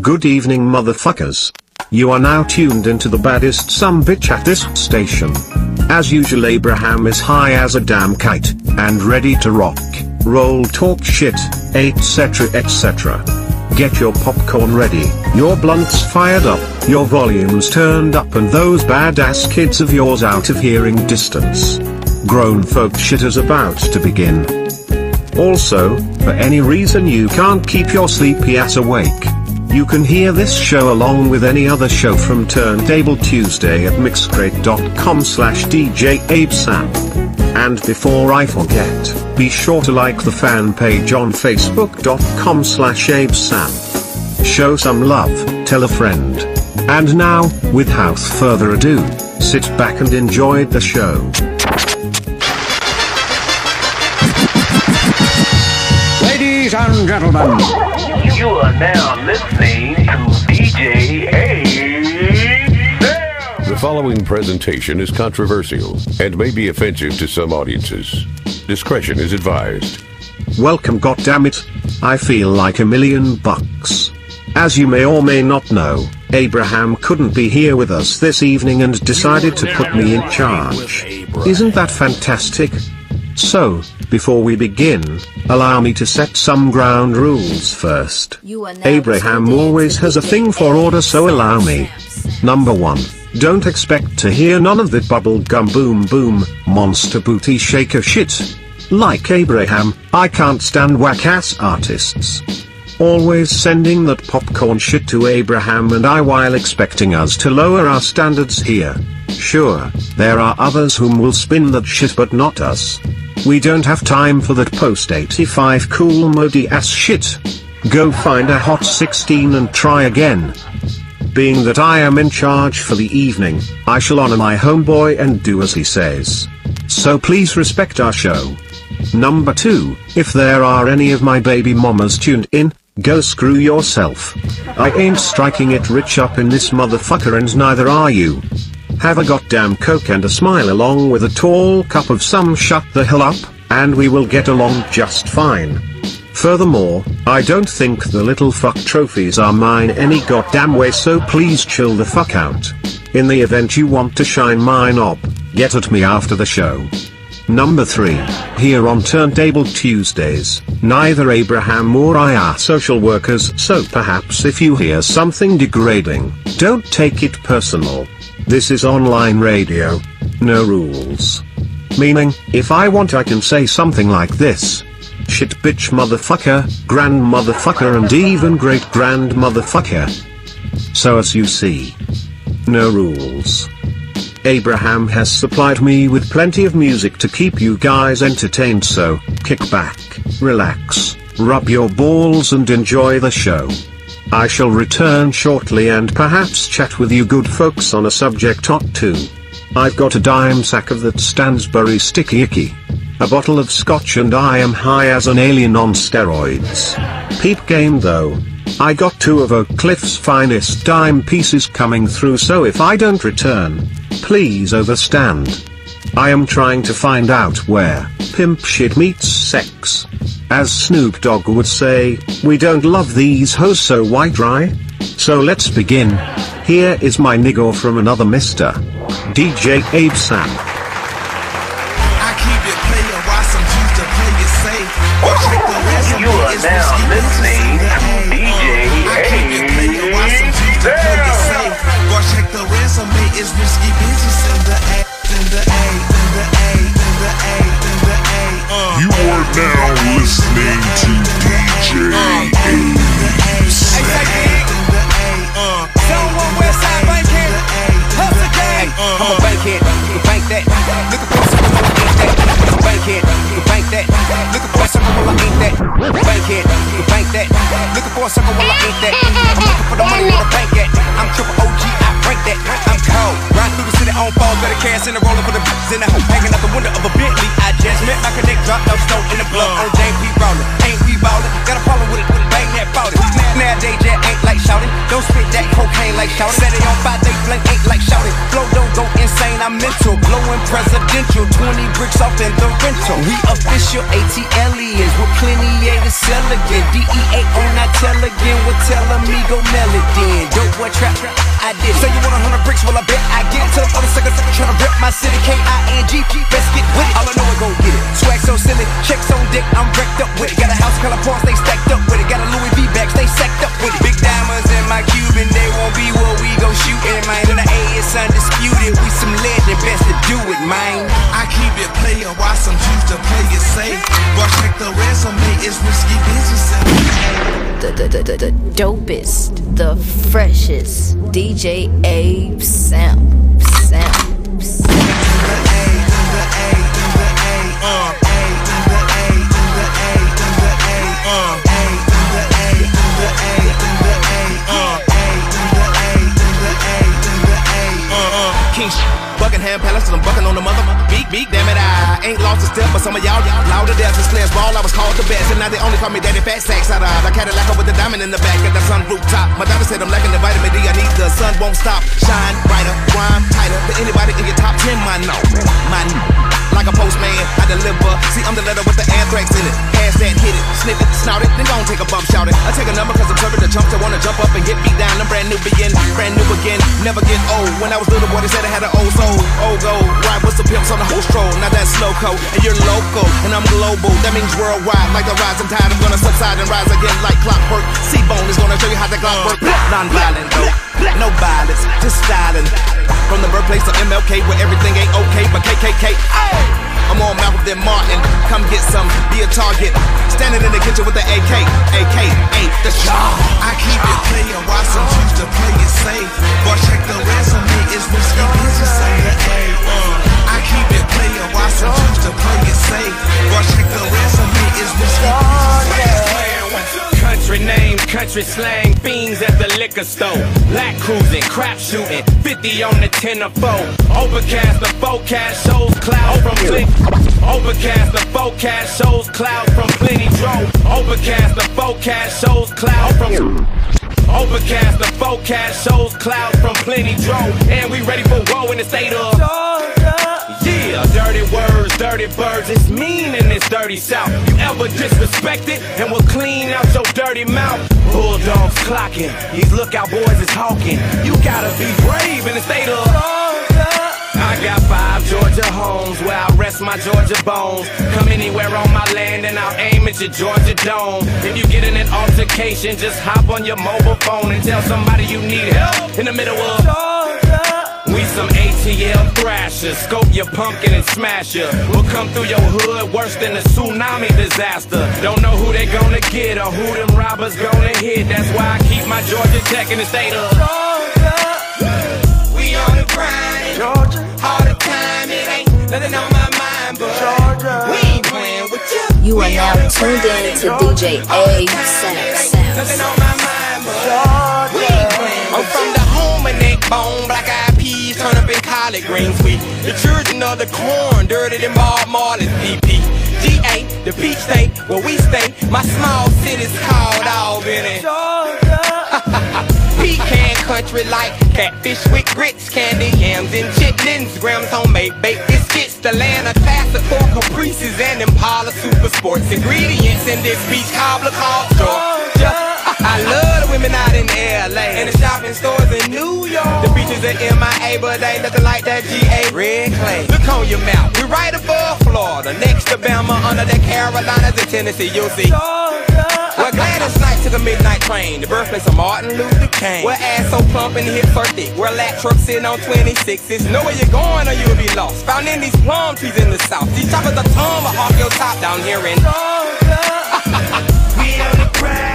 Good evening motherfuckers. You are now tuned into the baddest some bitch at this station. As usual Abraham is high as a damn kite, and ready to rock, roll talk shit, etc etc. Get your popcorn ready, your blunts fired up, your volumes turned up and those badass kids of yours out of hearing distance. Grown folk shit is about to begin. Also, for any reason you can't keep your sleepy ass awake, you can hear this show along with any other show from Turntable Tuesday at mixcrate.com slash djabesam. And before I forget, be sure to like the fan page on facebook.com slash Abesam. Show some love, tell a friend. And now, without further ado, sit back and enjoy the show. Ladies and gentlemen, You are now listening to DJ A. The following presentation is controversial and may be offensive to some audiences. Discretion is advised. Welcome goddammit. I feel like a million bucks. As you may or may not know, Abraham couldn't be here with us this evening and decided to put me in charge. Isn't that fantastic? So, before we begin, allow me to set some ground rules first. You are now Abraham always has a thing for order so allow me. Number 1. Don't expect to hear none of that bubble gum boom boom, monster booty shaker shit. Like Abraham, I can't stand whack ass artists. Always sending that popcorn shit to Abraham and I while expecting us to lower our standards here. Sure, there are others whom will spin that shit but not us. We don't have time for that post 85 cool modi ass shit. Go find a hot 16 and try again. Being that I am in charge for the evening, I shall honor my homeboy and do as he says. So please respect our show. Number 2, if there are any of my baby mamas tuned in, go screw yourself. I ain't striking it rich up in this motherfucker and neither are you. Have a goddamn coke and a smile along with a tall cup of some shut the hell up, and we will get along just fine. Furthermore, I don't think the little fuck trophies are mine any goddamn way so please chill the fuck out. In the event you want to shine my knob, get at me after the show. Number 3, here on Turntable Tuesdays, neither Abraham or I are social workers so perhaps if you hear something degrading, don't take it personal. This is online radio. No rules. Meaning, if I want I can say something like this. Shit bitch motherfucker, grand motherfucker and even great grand. So as you see. No rules. Abraham has supplied me with plenty of music to keep you guys entertained so, kick back, relax, rub your balls and enjoy the show. I shall return shortly and perhaps chat with you good folks on a subject or two. I've got a dime sack of that Stansbury sticky icky. A bottle of scotch and I am high as an alien on steroids. Peep game though. I got two of Oak Cliff's finest dime pieces coming through so if I don't return, please overstand. I am trying to find out where pimp shit meets sex. As Snoop Dogg would say, we don't love these hoes so why dry? So let's begin. Here is my nigger from another mister. DJ Abe Sam. I keep it player while some choose to play it safe. Or check the resume, You are now listening it's risky business in the A, in the A, in the A, in the A, in the A. Uh, You are now listening to DJ uh, Someone Westside hustle gang. I'm a bankhead, you bank that. Looking for some will I ain't that. Bankhead, you bank that. Looking for some will I ain't that. Bankhead, you bank that. Looking for some will I ain't that. I'm looking for the money where the bank at. I'm triple OG, that. I'm cold, riding through the city on fall, better cash in the roller for the bitches in the hoop, hanging out the window of a Bentley. I just met my connect, drop no snow in the blood on JP Roller. Ain't we ballin'? Got a problem with it, with a bang that bought it. Nowadays, Jack ain't like shouting. Don't spit that cocaine like shouting. Set it on fire, they flame ain't like shouting. Flow don't go insane. I'm mental. Blowing presidential, 20 bricks off in the rental. We official ATLians with plenty A to sell again. DEA on that tell again. Telling me go then. Dope boy trap, I did. Say you want a hundred bricks, well I bet I get. Tell them other suckers tryna rip my city. K-I-N-G, best get with it. All I know is go get it. Swag so silly, checks on dick, I'm wrecked up with it. Got a house color parts, they stacked up with it. Got a Louis V bag, they sacked up with it. Big diamonds in my Cuban, they won't be what we go shooting, man. And the A is undisputed. We some legend, best to do it, man. I keep it player, why some choose to play it safe? But check the resume, it's risky business. the, the, the, the, the dopest, the freshest DJ Abe Sam. Sam. Sam. King Buckingham Palace, I'm bucking on the mother. Beak, beak, damn it, I ain't lost a step, but some of y'all, y'all louder death is players ball. I was called the best, and now they only call me Daddy Fat Sax out of I Cadillac with the diamond in the back at the sun rooftop. My doctor said I'm lacking the vitamin D. I need the sun won't stop. Shine brighter, rhyme tighter than anybody in your top ten. My no, my like a postman, I deliver. See, I'm the letter with the anthrax in it. Pass that, hit it, snip it, snout it, then gon' take a bump, shout it. I take a number cause I'm serving the chumps that wanna jump up and get me down. I'm brand new begin, brand new again, never get old. When I was little boy, they said I had an old soul. Old gold, ride with some pimps on the whole stroll. Now that's slow code, and you're local, and I'm global. That means worldwide, like the rise and tide. I'm gonna subside and rise again like clockwork. C-Bone is gonna show you how the clock work. Non-violent though, no violence, just styling. From the birthplace of MLK, where everything ain't okay, but KKK. Ay! I'm on Malcolm Martin. Come get some, be a target. Standing in the kitchen with the AK, AK, ain't the shot. I keep it player, why some choose to play it safe? But check the resume, it's risky business. Hey, uh, I keep it player, some choose to play it safe? But check the resume, it's risky business. Country name, country slang, fiends at the liquor store. Black cruising, crap shooting, 50 on the 10 or 4. Overcast, the forecast shows cloud from plenty. Overcast, the forecast shows cloud from plenty drove. Overcast, the forecast shows cloud from. Overcast, the forecast shows clouds from plenty drove. And we ready for woe in the state of. Yeah, dirty words, dirty birds, it's mean in this dirty south. You ever disrespect it and will clean out your dirty mouth? Bulldogs clocking, these lookout boys is hawking. You gotta be brave in the state of. I got five Georgia homes where I rest my Georgia bones. Come anywhere on my land and I'll aim at your Georgia dome. If you get in an altercation, just hop on your mobile phone and tell somebody you need help in the middle of. We some ATL thrashers, scope your pumpkin and smash ya. We'll come through your hood worse than a tsunami disaster. Don't know who they gonna get or who them robbers gonna hit. That's why I keep my Georgia Tech in the state of Georgia. We on the grind, Georgia. All the time, it ain't nothing on my mind, but Georgia. We ain't playing with you. You are now tuned in to DJ Abe Sam. Nothing on my mind, but Georgia. we ain't playing I'm from the home of neck bone, collard greens. We the children of the corn, dirty than Bob Marley's PP. GA, the peach state, where we stay. My small city's called Albany. Pecan country like catfish with grits, candy yams and chitlins, grams homemade baked biscuits, the land of classic for caprices and Impala super sports ingredients in this beach cobbler called Georgia. I love the women out in LA and the shopping stores in New York. The beaches are MIA, but they nothing like that GA red clay. Look on your map, we're right above Florida, next to Bama, under the Carolinas and Tennessee. You'll see. Well, Gladys Knight took a midnight train, the birthplace of Martin Luther King. Where ass so plump and hips so thick, where lat truck sitting on 26s. Know where you're going or you'll be lost. Found in these plum trees in the south. These choppers are will your top down here in We on the Georgia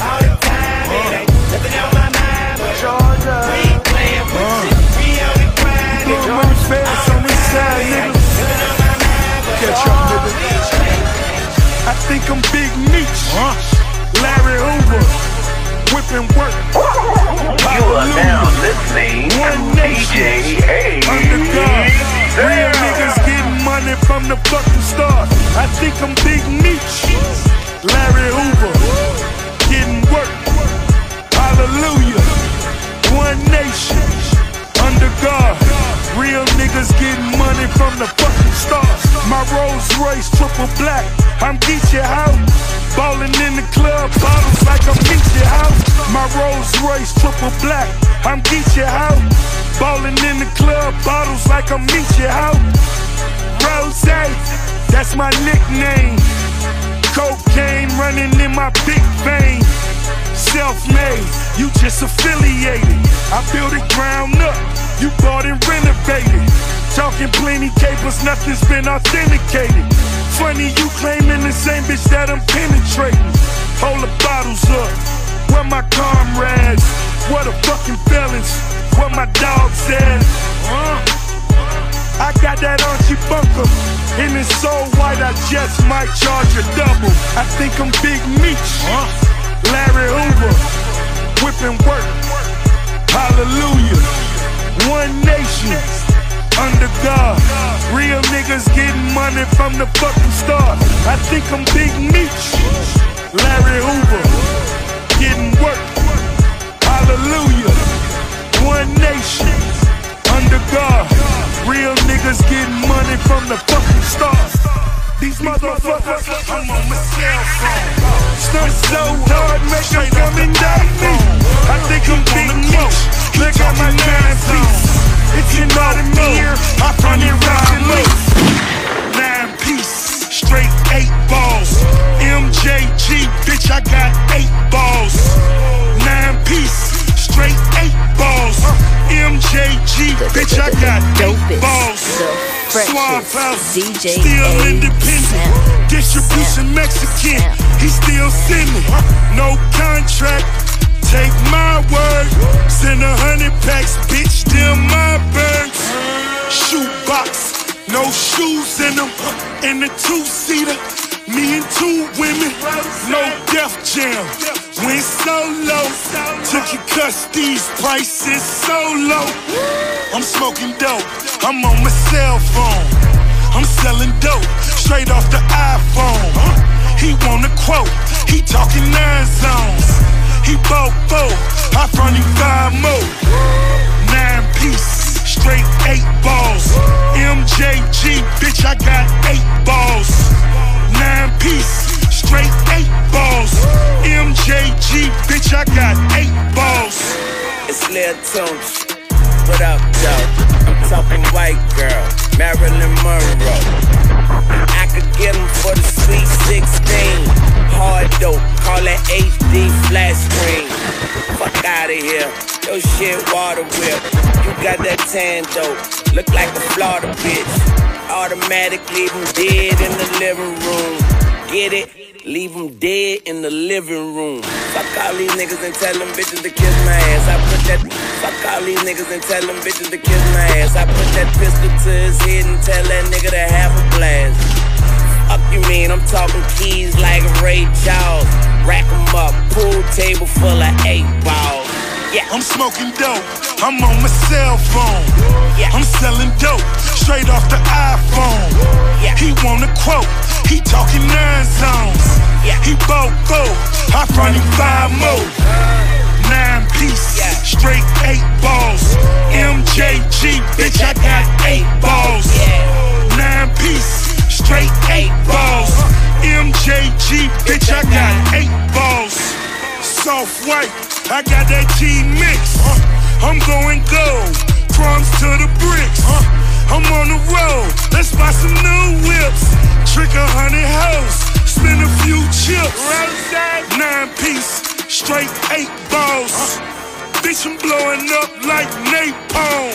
all the time. It ain't nothing on my mind, but Georgia. We ain't playing with you. We on the grind in Georgia. on this side, nigga. Nothing on my mind, but Catch up, nigga. I think I'm Big Meech. Larry Hoover. Whipping work. You are now listening One DJ. Real niggas getting money from the fucking start. I think I'm Big Meech. Larry Hoover. Getting work. Hallelujah. One nation. Under God. Real niggas getting money from the fucking stars. My Rolls Royce triple black. I'm Geechee out. Ballin' in the club, bottles like I'm Geechee out. My Rolls Royce triple black. I'm Geechee out. Ballin' in the club, bottles like I'm Geechee out. Rose, that's my nickname. Cocaine running in my big vein. Self-made, you just affiliated. I built it ground up, you bought and renovated. Talking plenty capers, nothing's been authenticated. Funny you claiming the same bitch that I'm penetrating. Hold the bottles up, where my comrades? What the fucking felons? where my dogs said? Uh. I got that Archie Bunker. And it's so white, I just might charge a double. I think I'm Big Meech. Larry Hoover. Whipping work. Hallelujah. One nation. Under God. Real niggas getting money from the fucking start. I think I'm Big Meech. Larry Hoover. Getting work. Hallelujah. One nation. Under God. Real niggas getting money from the fucking stars. These motherfuckers, I'm on my cell phone. Stunt so hard, make them come and date me. I think I'm big Meech. Look at my nine piece. It's an year, I find it right bitch, I got eight balls. Swamp House, DJ still A independent. Distribution Mexican, he still sending. No contract, take my word. Send a hundred packs, bitch, them my birds. Shoebox, no shoes in them. In the two seater, me and two women, no Def Jam. Went solo, took your these prices so low. I'm smoking dope, I'm on my cell phone. I'm selling dope, straight off the iPhone. He want a quote, he talking nine zones. He bought four, I front him five more. Nine piece, straight eight balls. MJG, bitch, I got eight balls. Nine piece, straight eight balls. MJG, bitch, I got eight balls. It's Lil Tunes. What up, though? I'm talking white girl, Marilyn Monroe. I could get 'em for the sweet 16. Hard dope, call it HD flat screen. Fuck out of here. Your shit water whip. You got that tan dope. Look like a Florida bitch. Automatic, leave 'em dead in the living room. Get it? Leave 'em dead in the living room. Fuck all these niggas and tell them bitches to kiss my ass. I put that. Fuck all these niggas and tell them bitches to kiss my ass. I put that pistol to his head and tell that nigga to have a blast. Fuck you mean? I'm talking keys like Ray Charles. Rack 'em up, pool table full of eight balls. Yeah. I'm smoking dope. I'm on my cell phone. Yeah. I'm selling dope straight off the iPhone. Yeah. He want a quote. He talking nine zones. Yeah. He four. I front him five more. Nine piece. Yeah. Straight eight balls. MJG, bitch, I got eight balls. Yeah. Nine piece. Straight eight balls. MJG, bitch, I got eight balls. Soft white, I got that G mix. I'm going gold, crumbs to the bricks. I'm on the road, let's buy some new whips. Trick a hundred hoes, spin a few chips. Nine piece, straight eight balls. Bitch, I'm blowing up like napalm.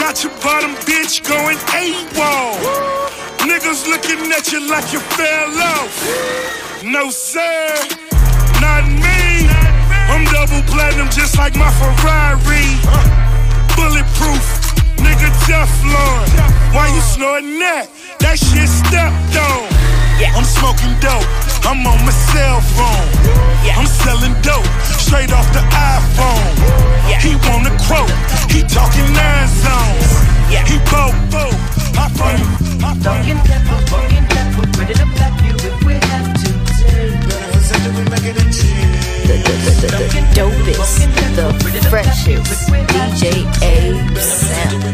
Got your bottom bitch going AWOL. Niggas looking at you like you fell off. No, sir, not me. I'm double platinum just like my Ferrari. Bulletproof, nigga Teflon. Why you snorting that? That shit stepped on. I'm smoking dope. I'm on my cell phone. I'm selling dope straight off the iPhone. He wanna quote. He talking nine zones. He bought four. I front. I front him. The, the, the, the dopest, the freshest, DJ A Sam.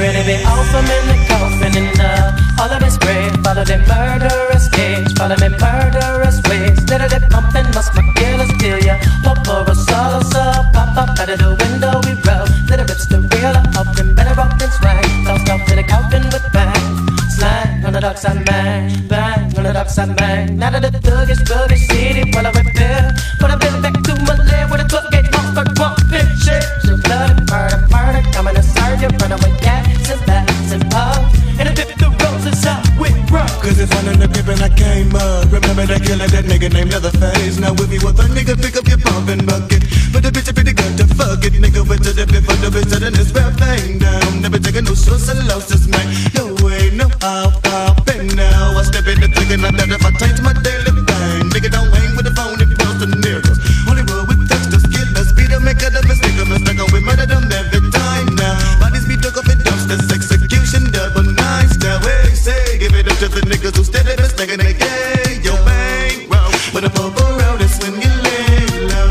Ready be off, I'm in the coffin and uh, all of this bread. Follow the murderous cage, follow me murderous ways. Little the pumping, must my killers steal ya. Pop for a sub, pop up out of the window we rub. Little rips the real up, and better rock and swing. Tossed off in the coffin. Slang on the dark side, bang, bang on the dark side, bang. Now that the thuggish, buggish city, while I repair. But I've been back to my lair where the club gate off, but one picture. So blood, murder, murder, coming to serve you, run away, gas and bags and pubs. And I dip the roses up with rum. Cause it's one in the pip and I came up. Remember that killer, that nigga named Leatherface. Now if you was a nigga, pick up your pump and bucket. But the bitch is pretty good to fuck it. Nigga went to the pit for the bitch, setting this rap thing down. Never taking no shorts and losses, man. No no how, how, now. I step in the thing and I doubt if I change my daily bang. Nigga don't hang with the phone if you post the niggas. Hollywood with textures, killers, beat them, make a mistake, a mistake, and we murder them every time now. Bodies be dug up in dumpsters, execution double nice. Now, hey, say, give it up to the niggas who steady mistaken they gay. Yo, bang, wow. When the pop around, that's when you lay low.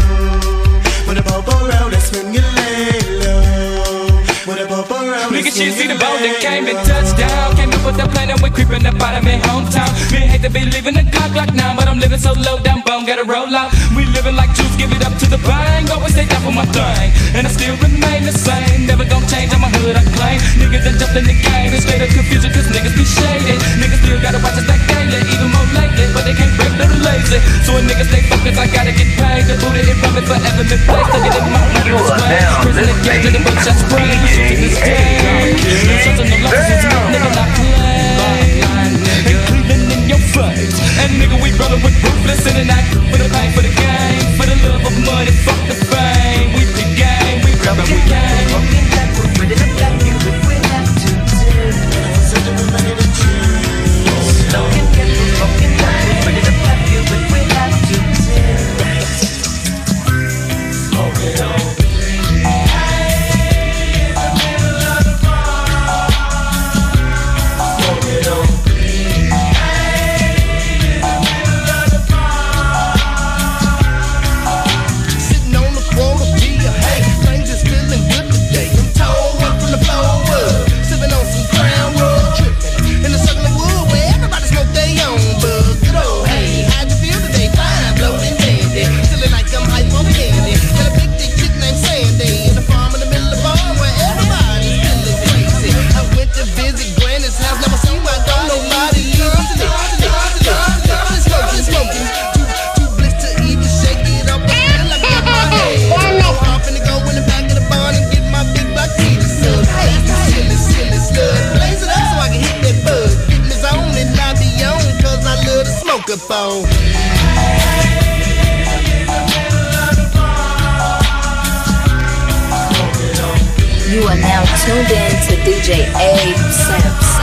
When the pop around, that's when you lay low. When the pop around, Nigga, shit, see the boat that came and touched down. With the plan and we creeping up out of my hometown. Me hate to be leaving the clock like now, but I'm living so low down, bone, gotta roll out. We living like juice, give it up to the bang. Always stay down for my thing, and I still remain the same. Never gonna change, I'm a hood, I claim. Niggas done jumped in the game, it's straight up confusion, cause niggas be shaded. Niggas still gotta watch us like daily, even more lately, but they can't break, they're lazy. So when niggas stay focused, I gotta get paid. The booty it from it forever been placed. At it, my money was way. Prison the game, to the bitch, I spray. You shoot to this day. Such a no losses, nigga, not play. Face. And nigga, we brother with ruthless in the night. For the pain, for the game, for the love of money, fuck the fame. We the game, we grab we came. Tuned in to DJ Abe Sims.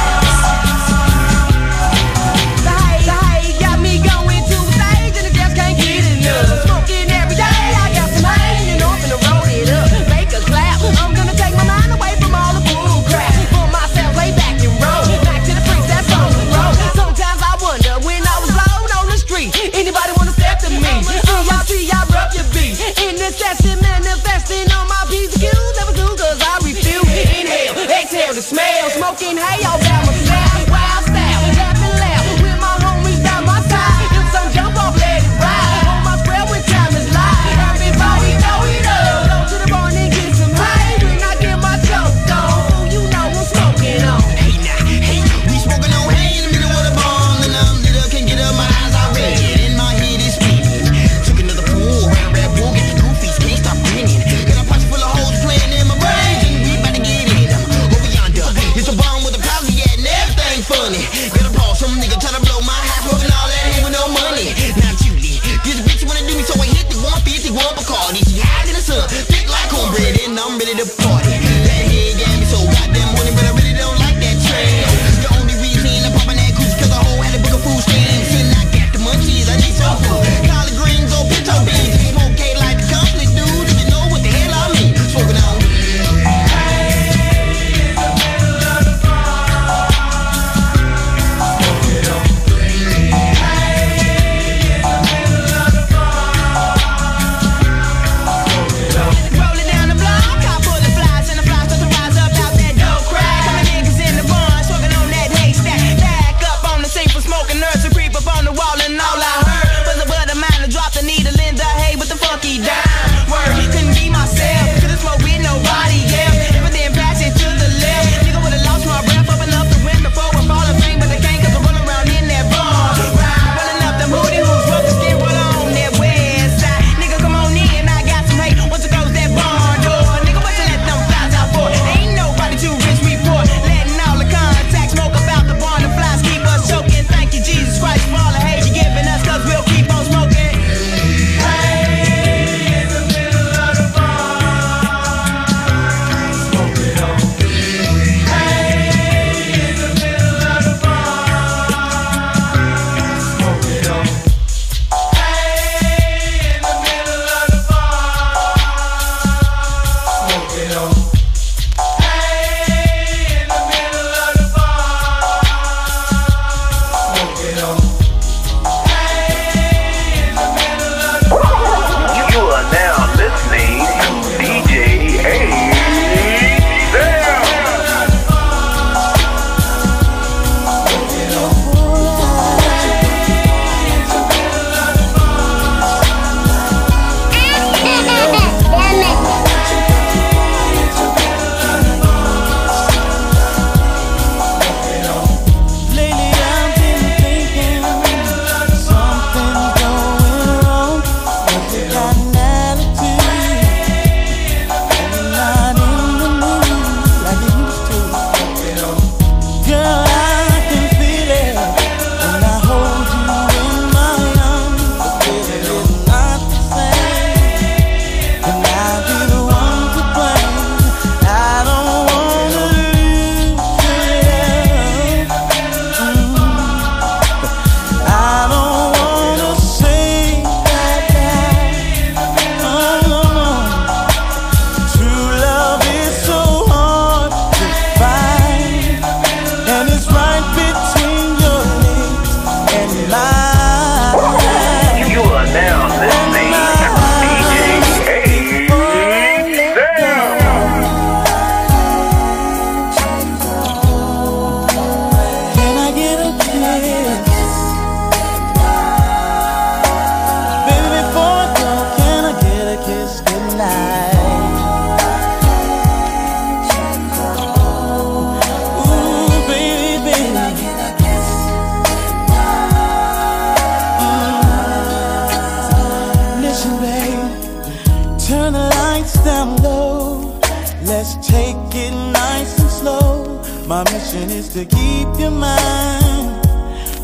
Turn the lights down low. Let's take it nice and slow. My mission is to keep your mind.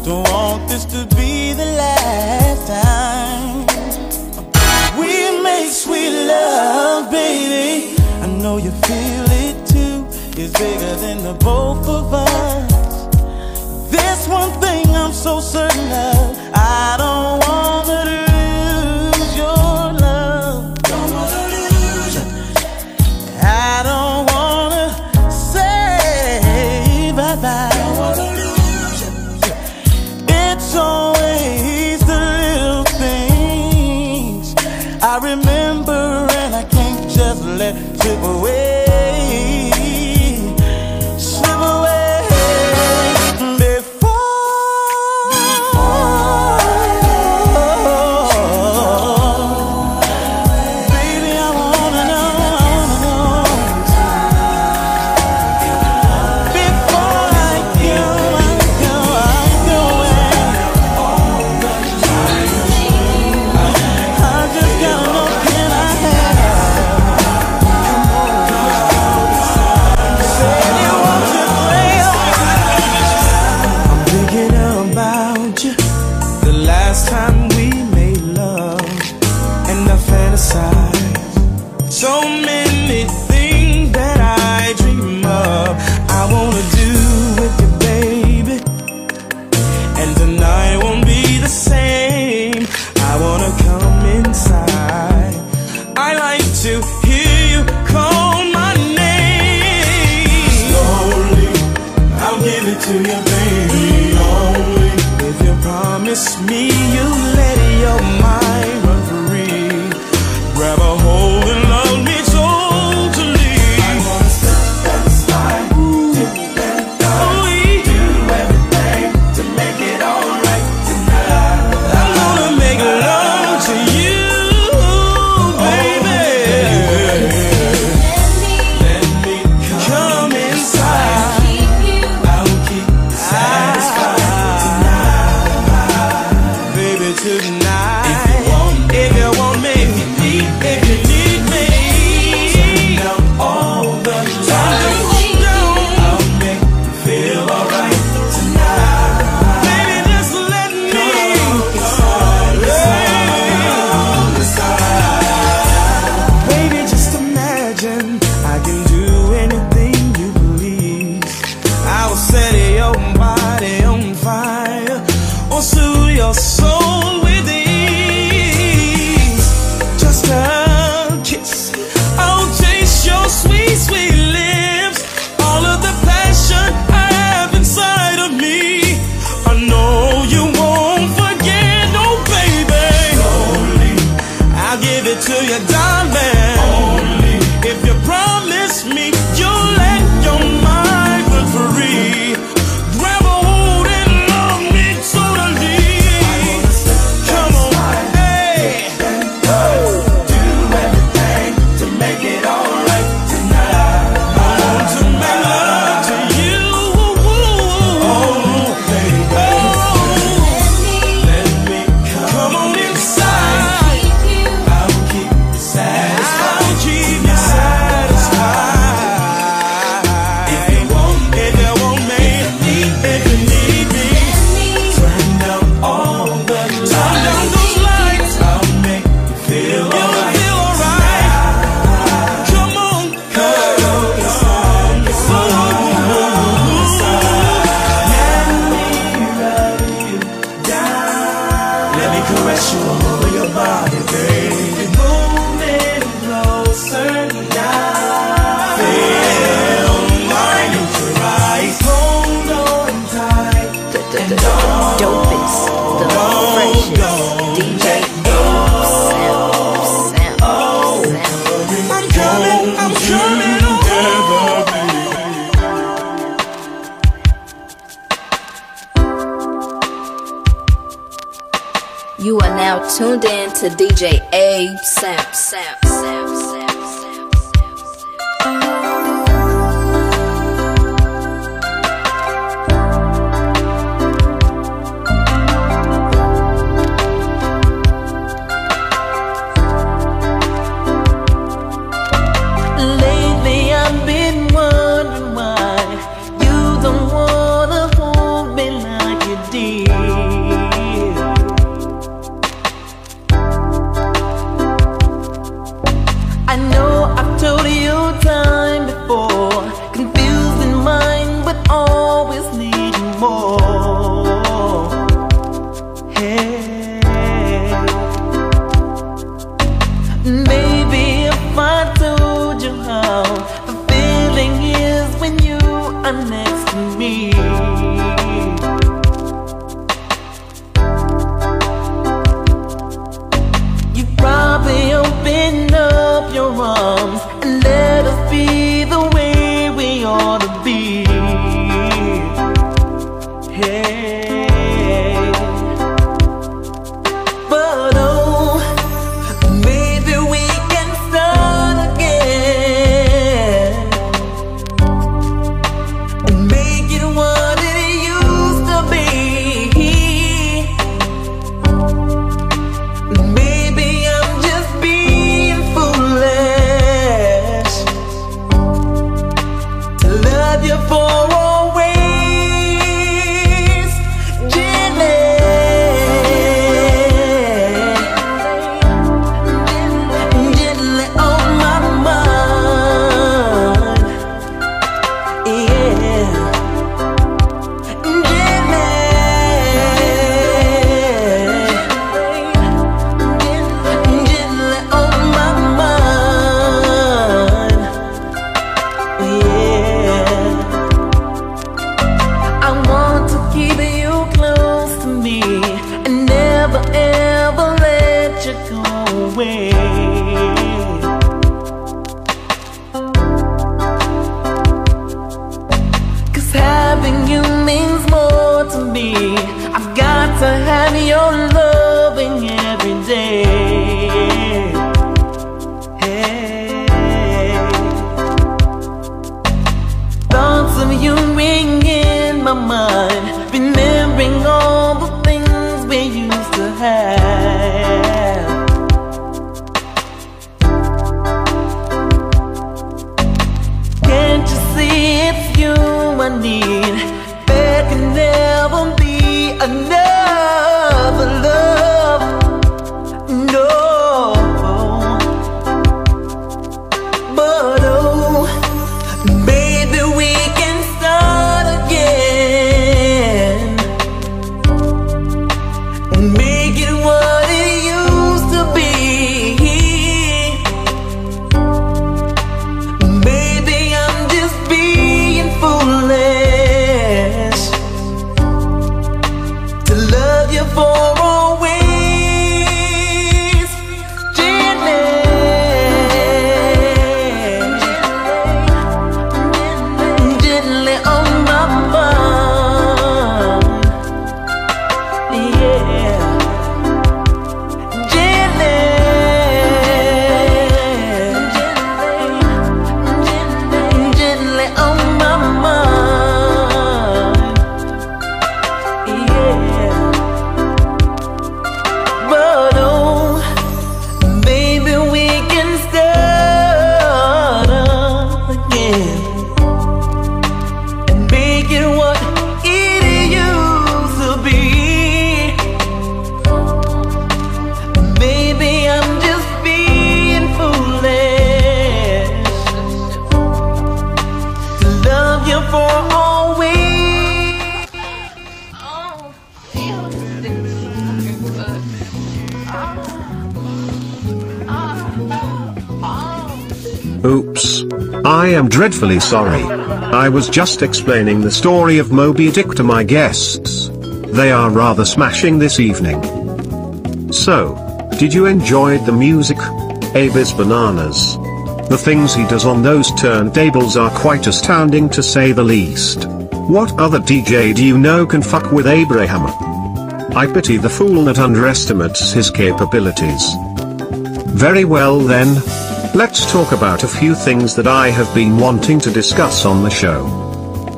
Don't want this to be the last time. We make sweet love, baby. I know you feel it too. It's bigger than the both of us. There's one thing I'm so certain of. I don't never be enough. dreadfully sorry. I was just explaining the story of Moby Dick to my guests. They are rather smashing this evening. So, did you enjoy the music? Abe's Bananas. The things he does on those turntables are quite astounding to say the least. What other DJ do you know can fuck with Abraham? I pity the fool that underestimates his capabilities. Very well then, Let's talk about a few things that I have been wanting to discuss on the show.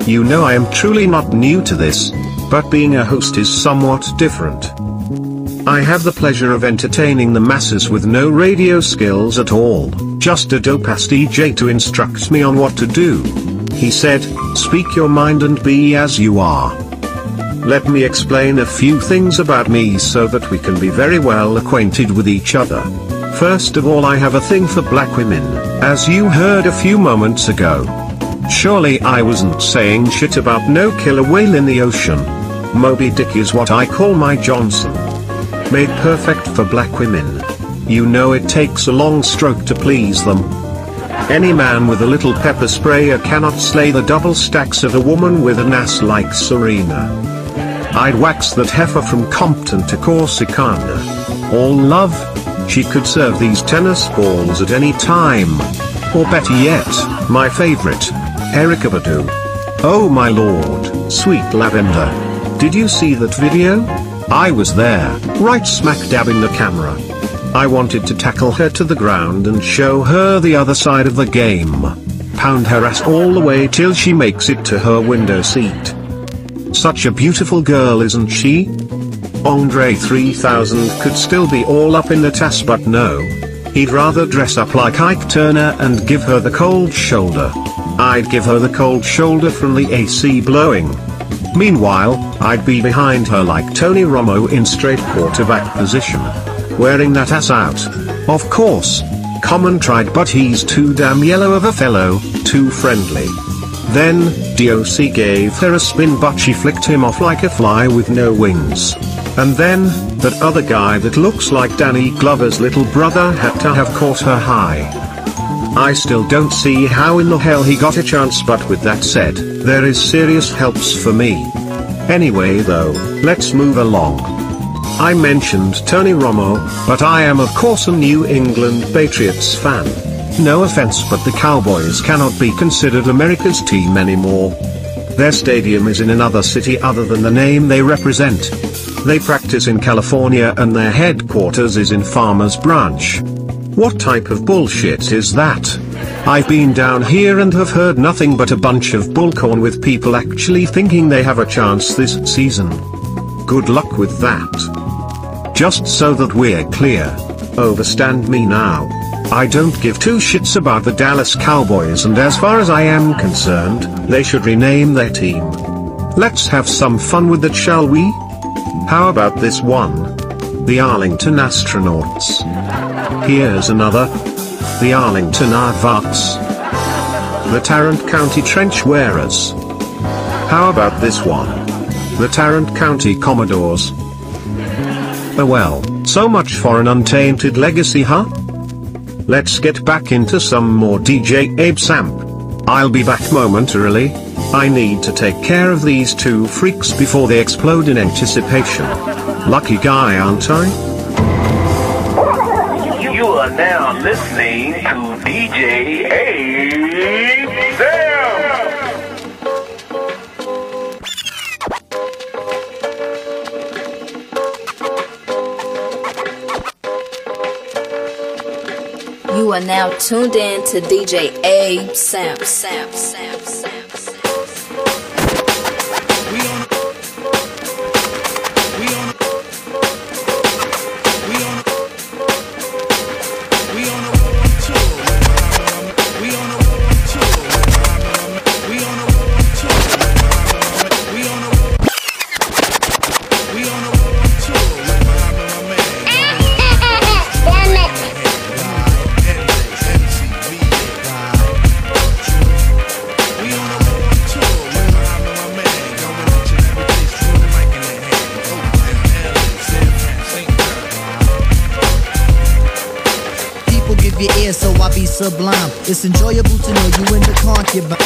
You know I am truly not new to this, but being a host is somewhat different. I have the pleasure of entertaining the masses with no radio skills at all, just a dope ass DJ to instruct me on what to do. He said, speak your mind and be as you are. Let me explain a few things about me so that we can be very well acquainted with each other. First of all I have a thing for black women, as you heard a few moments ago. Surely I wasn't saying shit about no killer whale in the ocean. Moby Dick is what I call my Johnson. Made perfect for black women. You know it takes a long stroke to please them. Any man with a little pepper sprayer cannot slay the double stacks of a woman with an ass like Serena. I'd wax that heifer from Compton to Corsicana. All love? She could serve these tennis balls at any time. Or better yet, my favorite, Erykah Badu. Oh my lord, sweet lavender. Did you see that video? I was there, right smack dab in the camera. I wanted to tackle her to the ground and show her the other side of the game. Pound her ass all the way till she makes it to her window seat. Such a beautiful girl isn't she? Andre 3000 could still be all up in the tass but no. He'd rather dress up like Ike Turner and give her the cold shoulder. I'd give her the cold shoulder from the AC blowing. Meanwhile, I'd be behind her like Tony Romo in straight quarterback position. Wearing that ass out. Of course. Common tried but he's too damn yellow of a fellow, too friendly. Then, DOC gave her a spin but she flicked him off like a fly with no wings. And then, that other guy that looks like Danny Glover's little brother had to have caught her high. I still don't see how in the hell he got a chance but with that said, there is serious helps for me. Anyway though, let's move along. I mentioned Tony Romo, but I am of course a New England Patriots fan. No offense but the Cowboys cannot be considered America's team anymore. Their stadium is in another city other than the name they represent. They practice in California and their headquarters is in Farmers Branch. What type of bullshit is that? I've been down here and have heard nothing but a bunch of bullcorn with people actually thinking they have a chance this season. Good luck with that. Just so that we're clear. Overstand me now. I don't give two shits about the Dallas Cowboys and as far as I am concerned, they should rename their team. Let's have some fun with it shall we? How about this one? The Arlington Astronauts. Here's another. The Arlington Aardvarks. The Tarrant County Trench Wearers. How about this one? The Tarrant County Commodores. Oh well, so much for an untainted legacy huh? Let's get back into some more DJ Abe Samp. I'll be back momentarily. I need to take care of these two freaks before they explode in anticipation. Lucky guy aren't I? You are now listening to DJ Abe Sam. You are now tuned in to DJ Abe Sam Sam Sam Sam. Sublime. It's enjoyable to know you in the concubine.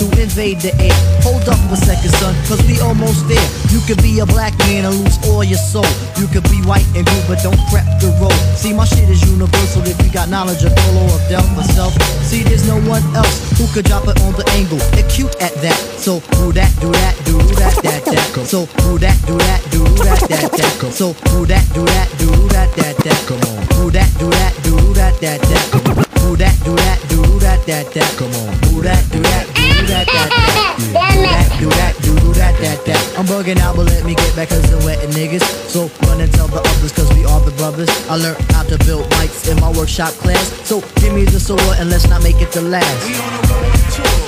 who invade the air. Hold up for a second, son, cause we almost there. You could be a black man and lose all your soul. You could be white and blue, but don't prep the road. See, my shit is universal if you got knowledge of Dolo or Del myself. See, there's no one else who could drop it on the angle. They're cute at that. So, do that, do that, do that, that, that. So, do that, do that, do that, that, that. So, do that, do that, do that, that, that. Come on. Do that, do that, do that, that, that. Do that, do that, do that, that, that. Come on. Do that, do that, do that, that, that. Do that, do that, do that, that, that. I'm bugging out, but let me get back cause I'm wetting niggas. So run and tell the others cause we are the brothers. I learned how to build mics in my workshop class. So give me the sword and let's not make it the last.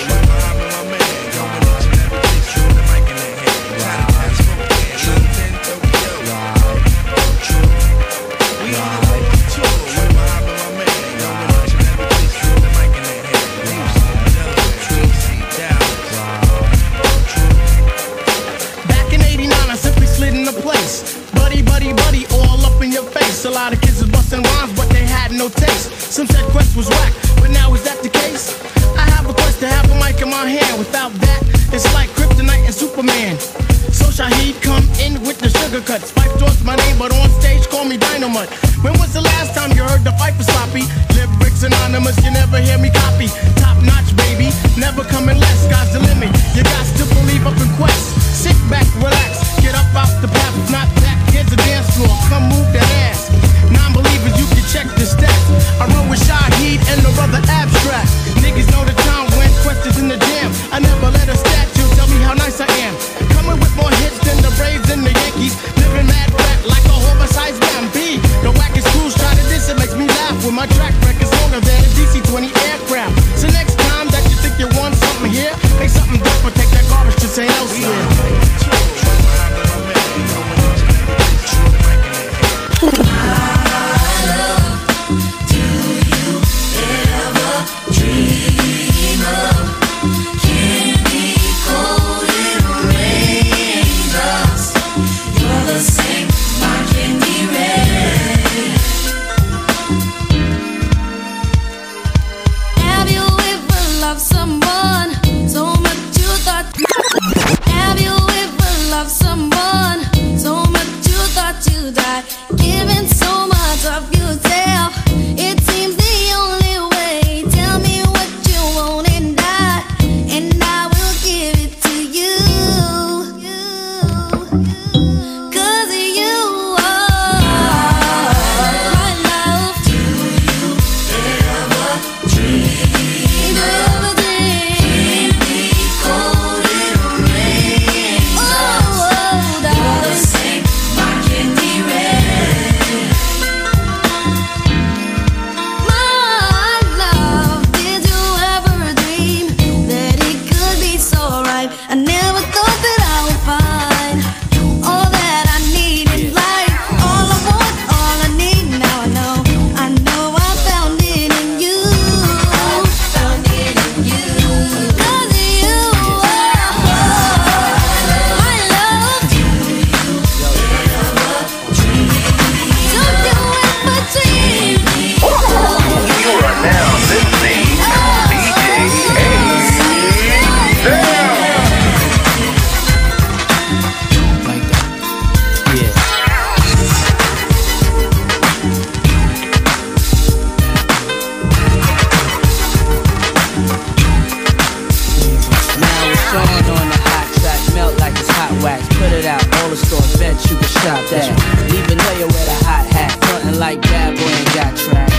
Back you shop that. Leave a lawyer with a hot hat, frontin' like bad boy ain't got tracks.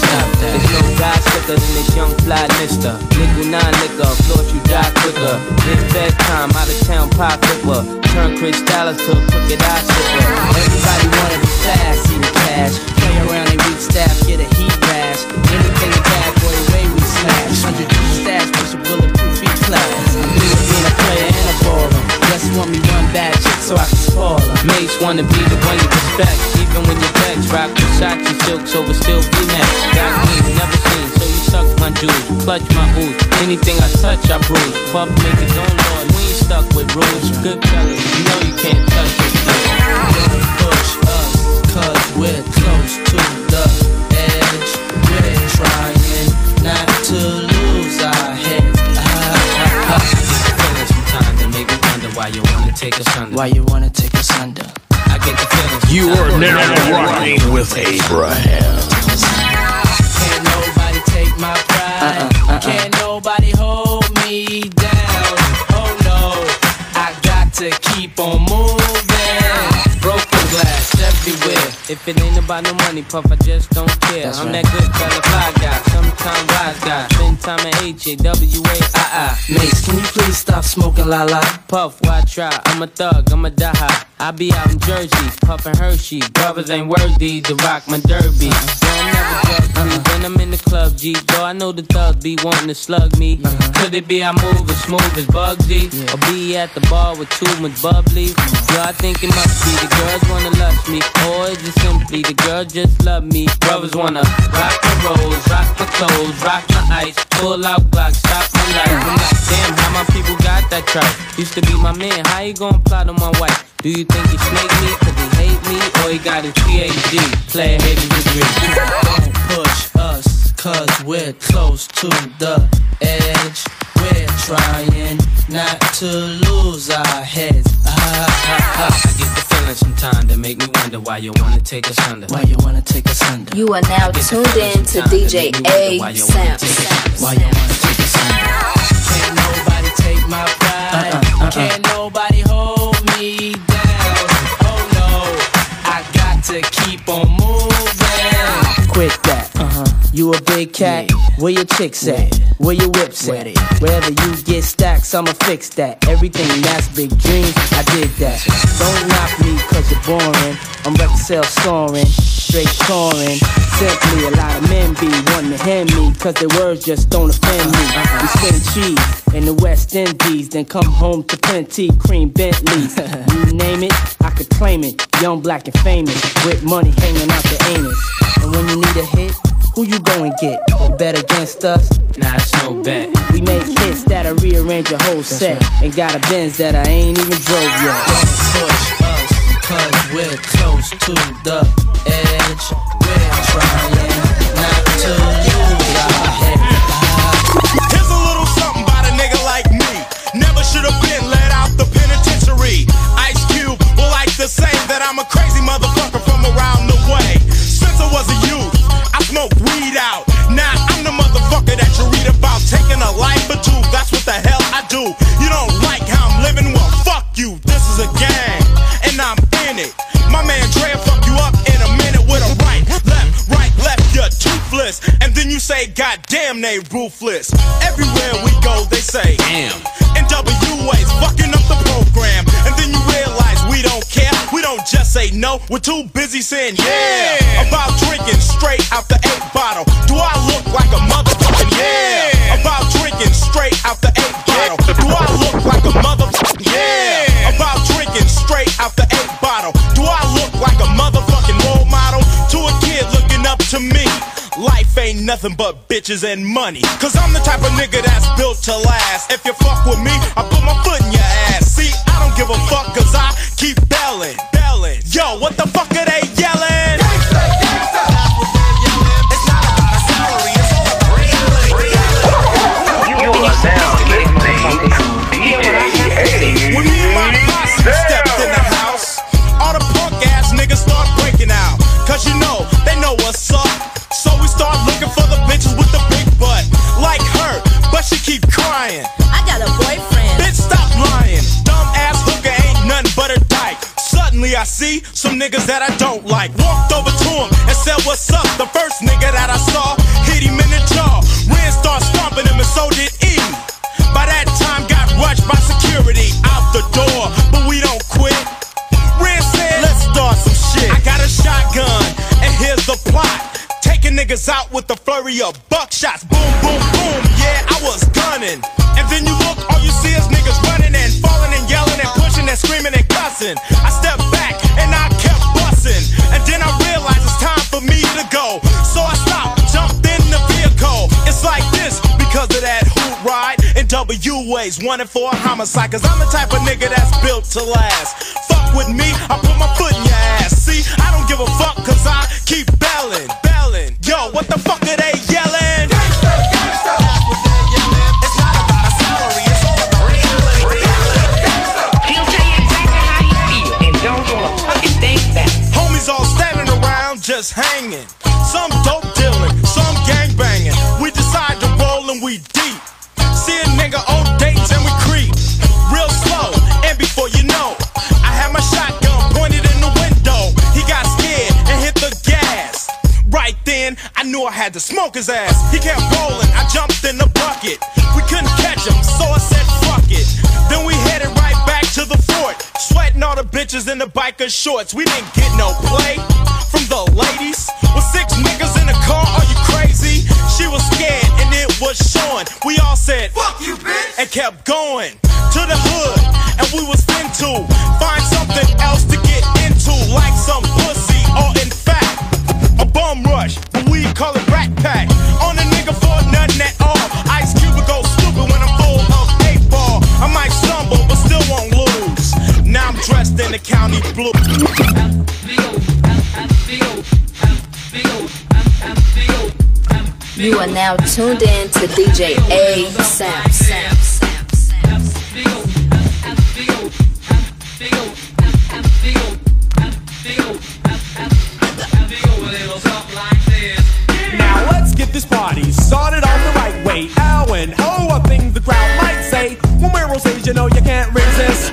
Stop that. There's no guy slicker than this young fly mister. Nickel nine liquor, float you die quicker. It's bedtime, out of town pop flipper. Turn Chris Dallas to a crooked eye slipper. Everybody wanna be fast, see the cash. Play around and weak staff, get a heat rash. Anything bad boy way we smash. Hundred stash, push a bulletproof want me one bad chick so I can spoil. Mates wanna be the one you respect, even when your bags rock the shots and silk, so we still be next. Got me, never seen, so you suck my dude, clutch my ooze. Anything I touch, I bruise. Pub niggas on lord, we ain't stuck with rules. Good fellas, you know you can't touch us. Push us, cause we're close to the edge. We're trying not to take us under. Why you wanna take us under? I get the feeling. You are now rocking with Abraham. If it ain't about no money, puff, I just don't care. That's I'm right. that good fella, fly guy, sometime wise guy. Spend time at H A W A I I. Mase, can you please stop smoking la la? Puff, why try? I'm a thug, I'm a die high. I be out in Jersey, puffin' Hershey. Brothers ain't worthy to rock my derby. So I'm never drug free when I'm in the club, G. Though I know the thugs be wanting to slug me. Uh-huh. Could it be I move as smooth as Bugsy? Or be at the bar with too much bubbly? Yo, I think it must be the girls wanna lust me. Or is it simply the girl just love me? Brothers wanna rock the rolls, rock the clothes, rock the ice, pull out blocks, stop my life. I'm like, damn, how my people got that tripe? Used to be my man, how you gonna plot on my wife? Do you think he snake me cause he hate me? Or he got his PhD, player hating degree? Don't push us, cause we're close to the edge. We're trying not to lose our heads. Ah, ah, ah. I get the feeling sometimes that make me wonder why you wanna take us under. Why you wanna take us under? You are now tuned in to DJ A Sam. Why you wanna take us under? Can't nobody take my pride. Can't nobody hold me down. Oh no, I got to keep on Quit that. Uh-huh. You a big cat? Where your chicks at? Where your whips at? Wherever you get stacks, I'ma fix that. Everything that's big dreams, I did that. Don't knock me cause you're boring. I'm record sales soaring, straight touring. Simply a lot of men be wanting to hand me cause their words just don't offend me. We spin cheese in the West Indies, then come home to plenty cream Bentleys. you name it, I could claim it. Young, black, and famous, with money hanging out the anus. And when you need a hit, who you going get? Bet against us? Nah, it's no bet. We make hits that'll rearrange your whole set. And got a Benz that I ain't even drove yet. Cause we're close to the edge. We're trying not to lose our heads. Here's a little something about a nigga like me. Never should have been let out the penitentiary. Ice Cube will like to say that I'm a crazy motherfucker from around the way. Since I was a youth, I smoked weed out. Now I'm the motherfucker that you read about taking a life in it. My man Dre fuck you up in a minute with a right, left, right, left. You're toothless, and then you say, God damn, they ruthless. Everywhere we go, they say, damn. And WA's fucking up the program, and then you realize we don't care. We don't just say no, we're too busy saying yeah. About drinking straight out the eight bottle. Do I look like a motherfucking yeah? About drinking straight out the eight bottle. Life ain't nothing but bitches and money. Cause I'm the type of nigga that's built to last. If you fuck with me, I put my foot in your ass. See, I don't give a fuck cause I keep belling, belling. Yo, what the fuck are they yelling? You are now listening to DJ When me and my posse stepped in the house, all the punk ass niggas start breaking out. Cause you know, they know what's up. But she keep crying. I got a boyfriend. Bitch, stop lying. Dumb ass hooker ain't nothing but a dyke. Suddenly I see some niggas that I don't like. Walked over to him and said, What's up? The first nigga that I saw hit him in the niggas out with a flurry of buckshots. Boom, boom, boom. Yeah, I was gunning. And then you look, all you see is niggas running and falling and yelling and pushing and screaming and cussing. I step back and I kept busting. And then I realized it's time for me to go. So I stopped, jumped in the vehicle. It's like this because of that hoot ride and W ways. Wanted for a homicide, cause I'm the type of nigga that's built to last. Fuck with me, I put my foot in your ass. See, I don't give a fuck cause I keep belling. Yo, what the fuck are they yelling? It's not about a salary, it's all really gangster. And don't go a fucking thing back. Homies all standing around just hanging. Some Right then, I knew I had to smoke his ass. He kept rolling, I jumped in the bucket. We couldn't catch him, so I said fuck it. Then we headed right back to the fort. Sweating all the bitches in the biker shorts. We didn't get no play from the ladies. With six niggas in the car, are you crazy? She was scared and it was showing. We all said, fuck you, bitch! And kept going to the hood. And we was into find something else to get into, like some pussy bum rush. But we call it rat pack. On a nigga for nothing at all. Ice Cube would go stupid when I'm full of eight ball. I might stumble, but still won't lose. Now I'm dressed in the county blue. You are now tuned in to DJ A Sam. Sam. Sam. Now let's get this party started on the right way. Ow and oh, a thing the crowd might say. When we're on stage, you know you can't resist.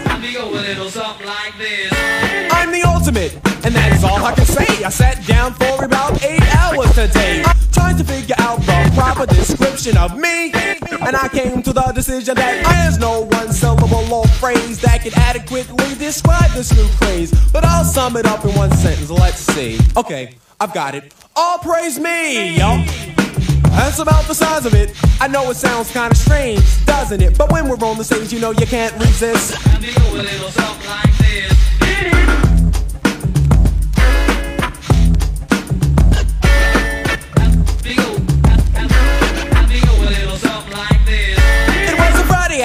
I'm the ultimate, and that is all I can say. I sat down for about eight hours today, trying to figure out the proper description of me. And I came to the decision that there's no one syllable or phrase that can adequately describe this new craze. But I'll sum it up in one sentence. Let's see. Okay, I've got it. All praise me, yo. That's about the size of it. I know it sounds kinda strange, doesn't it? But when we're on the stage, you know you can't resist.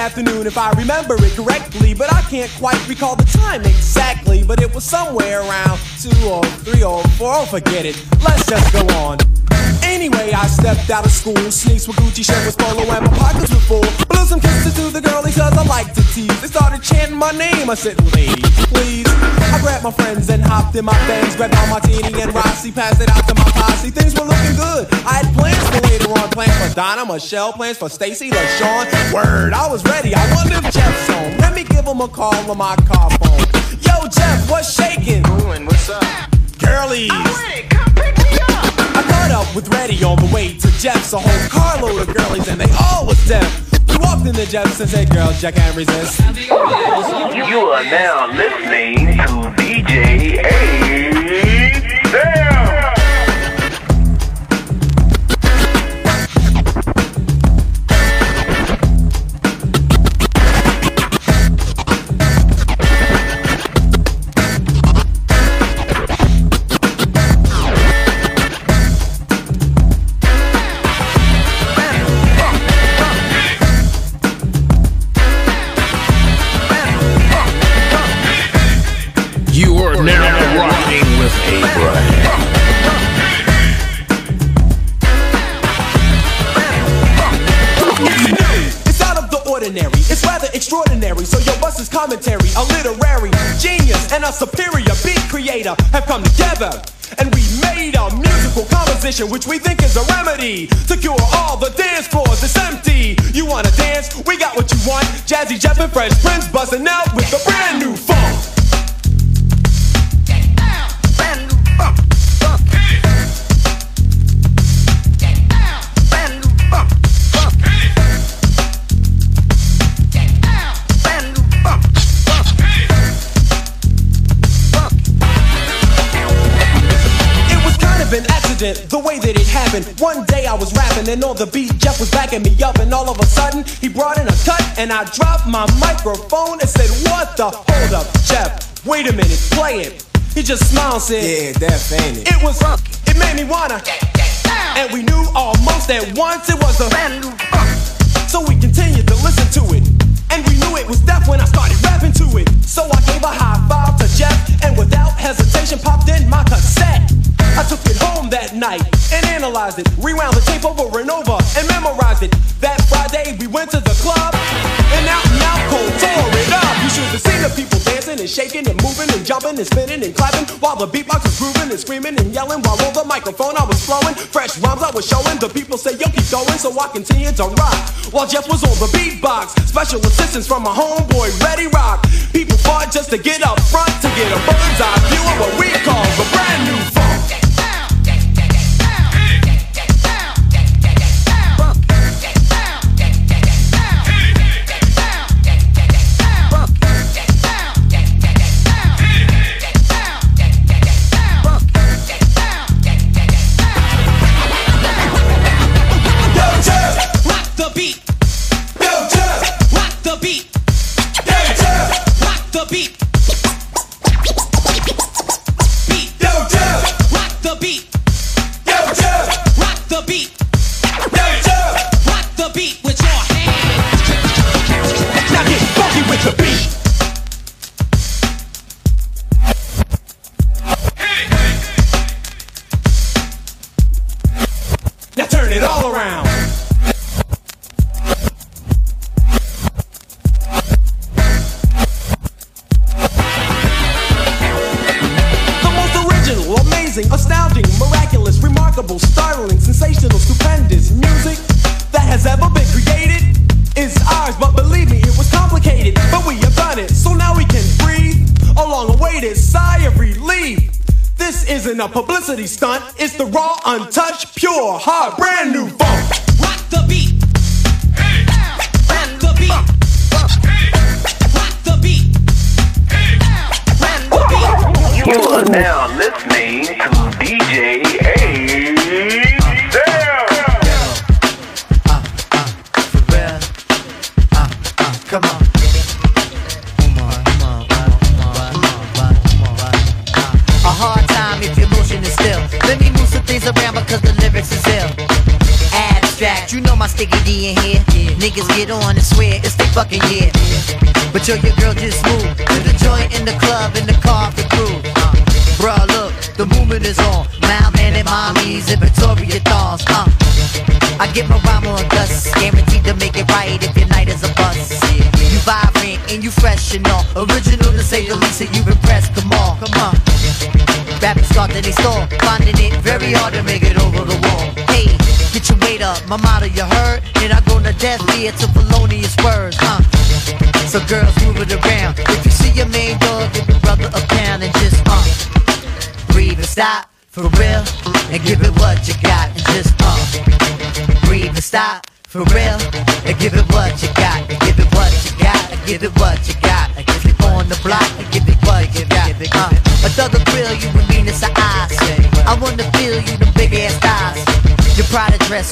Afternoon, if I remember it correctly, but I can't quite recall the time exactly. But it was somewhere around two or three or four. Oh, forget it. Let's just go on. Anyway, I stepped out of school, sneaks with Gucci shirt was polo, and my pockets were full. Blew some kisses to the girlies cause I like to tease. They started chanting my name. I said, ladies, please. I grabbed my friends and hopped in my Benz, grabbed all Martini and Rossi, passed it out to my posse. Things were looking good. I had plans for later on, plans for Donna, Michelle, plans for Stacy, LaShawn. Word, I was ready. I wonder if Jeff's home. Let me give him a call on my car phone. Yo, Jeff, what's shaking? Doing, what's up? Girlies. Caught up with Ready on the way to Jeff's, a whole carload of girlies, and they all was deaf. We walked into Jeff's and said, girl, Jack can't resist. You are now listening to DJ A. Sam. It's out of the ordinary, it's rather extraordinary. So your bus is commentary, a literary genius and a superior beat creator have come together. And we made a musical composition which we think is a remedy to cure all the dance floors. It's empty. You wanna dance? We got what you want. Jazzy Jeff and Fresh Prince buzzing out with a brand new funk. Accident, the way that it happened. One day I was rapping and on the beat, Jeff was backing me up, and all of a sudden he brought in a cut, and I dropped my microphone and said, "What the? Hold up, Jeff! Wait a minute, play it." He just smiled and said, Yeah, that's ain't it. It was It made me wanna. And we knew almost at once it was a brand new So we continued to listen to it. And we knew it was death when I started rapping to it. So I gave a high five to Jeff and without hesitation popped in my cassette. I took it home that night and analyzed it, rewound the tape over and over and memorized it. That Friday we went to the club and out and out cold tore it up. You should have seen the people and shaking and moving and jumping and spinning and clapping while the beatbox was grooving and screaming and yelling while on the microphone I was flowing. Fresh rhymes I was showing. The people say yo keep going, so I continued to rock while Jeff was on the beatbox. Special assistance from my homeboy Ready Rock. People fought just to get up front to get a bird's eye view of what we call the brand new funk.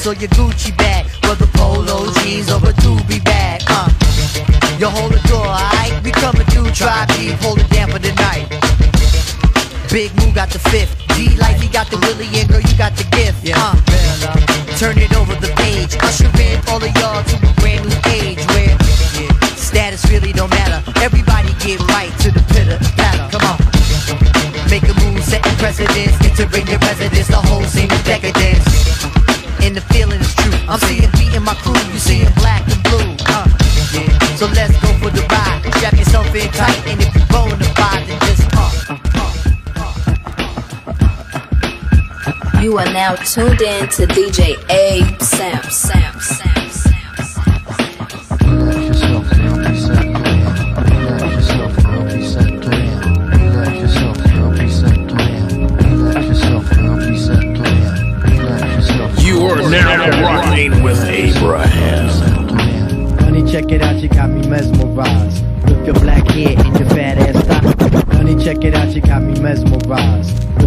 Dress or your Gucci bag, whether polo jeans or a doobie bag. Uh, you hold the door, alright? We coming through, try deep, hold it down for the night. Big Moo got the fifth. D Life, he got the Willie, and girl, you got the gift. Uh, turn it now tuned in to DJ Abe Sam Sam Sam Sam. You are now rocking with Abraham. Honey, check it out, you got me mesmerized. With your black hair and your fat ass thigh. Honey, check it out, you got me mesmerized.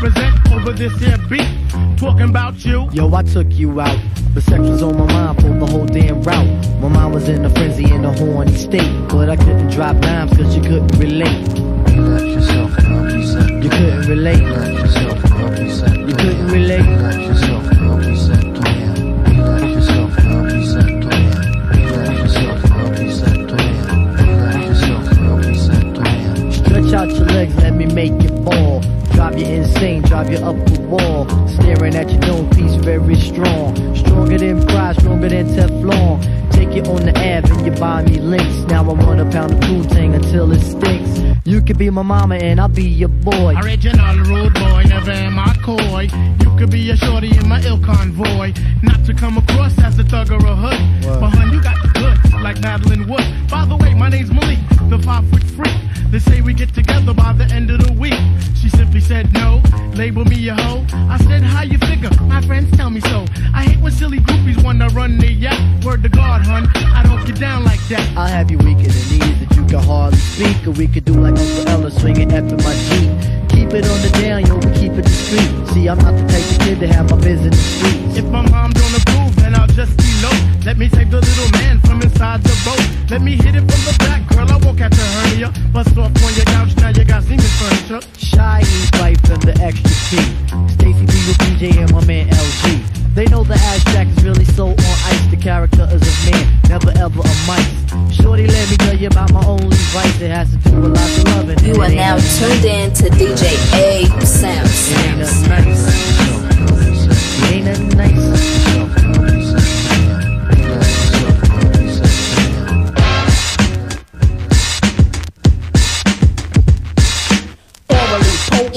represent over this here beat. Talking about you. Yo, I took you out. The sex was on my mind for the whole damn route. My mind was in a frenzy in a horny state. But I couldn't drop dimes cause you couldn't relate. You left yourself You couldn't relate. You left yourself You couldn't relate. You left yourself You left yourself Stretch out your legs, let me make you fall. Drive you insane, drive you up the wall. Staring at your dome piece, very strong. Stronger than pride, stronger than Teflon. Take it on the Ave and you buy me links. Now I want a pound of Poontang until it stinks. You could be my mama and I'll be your boy. Original rude boy, never am I coy. You could be a shorty in my ill convoy. Not to come across as a thug or a hood. But hun, you got the goods, like Madeline Wood. By the way, my name's Malik, the five foot freak. They say we get together by the end of the week. She simply said no, label me a hoe. I said, how you figure? My friends tell me so. I hate when silly groupies wanna run the yacht. Word to God, hun, I don't get down like that. I'll have you weak in the knees that you can hardly speak. Or we could do like Uncle Ella swinging F in my Jeep. Keep it on the down, yo, we keep it discreet. See, I'm not the type of kid to have my biz in the streets. If my mom don't approve, then I'll just be low. Let me save the little man from inside the boat. Let me hit it from the back, girl. I won't catch a hernia. Bust off on your couch, now you got Siemens furniture. Shy E wife and the extra P. Stacy B with DJ and my man LG. They know the ass jack is really so on ice. The character is a man, never ever a mice. Shorty, let me tell you about my only vice. It has to do with lots of loving. You are now tuned in to DJ Abe Sam. Ain't nothing nice. Ain't nothing nice.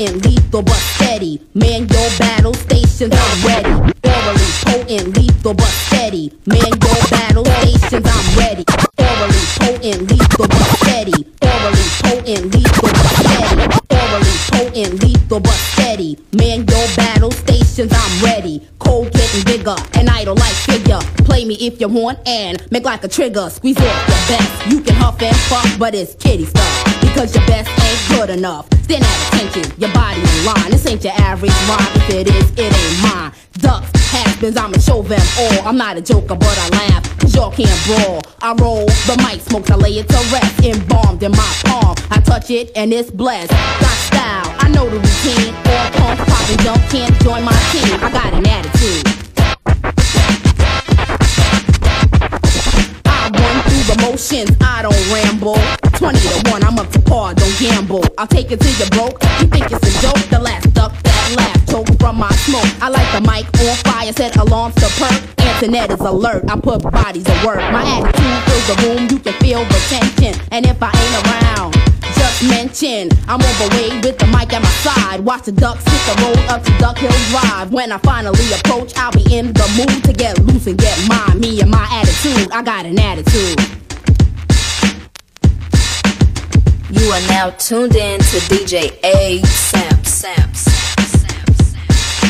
Potent, lethal but steady. Man, your battle stations I'm ready. Orally potent, lethal but steady. Man, your battle stations I'm ready. Orally potent, lethal but steady. Orally potent, lethal but steady. Orally potent, lethal but steady. Man, your battle stations I'm ready. Cold getting bigger, an idol like figure. Play me if you want and make like a trigger. Squeeze it your best. You can huff and puff, but it's kitty stuff. Because your best ain't good enough. Stand at attention, your body in line. This ain't your average rhyme. If it is, it ain't mine. Ducks, has-beens, I'ma show them all. I'm not a joker, but I laugh, cause y'all can't brawl. I roll the mic, smoke, I lay it to rest. Embalmed in my palm. I touch it and it's blessed. Got style, I know the routine. All pump, pop and jump, can't join my team. I got an attitude. Run through the motions, I don't ramble. 20 to 1, I'm up to par, don't gamble. I'll take it till you're broke. You think it's a joke? The last duck that laugh, choke from my smoke. I like the mic on fire, set alarms to perk. Internet is alert, I put bodies to work. My attitude fills the room, you can feel the tension. And if I ain't around, just mention I'm overweight with the mic at my side. Watch the ducks hit the road up to Duck Hill Drive. When I finally approach, I'll be in the mood to get loose and get mine. Me and my attitude, I got an attitude. You are now tuned in to DJ Abe Sam. Sam.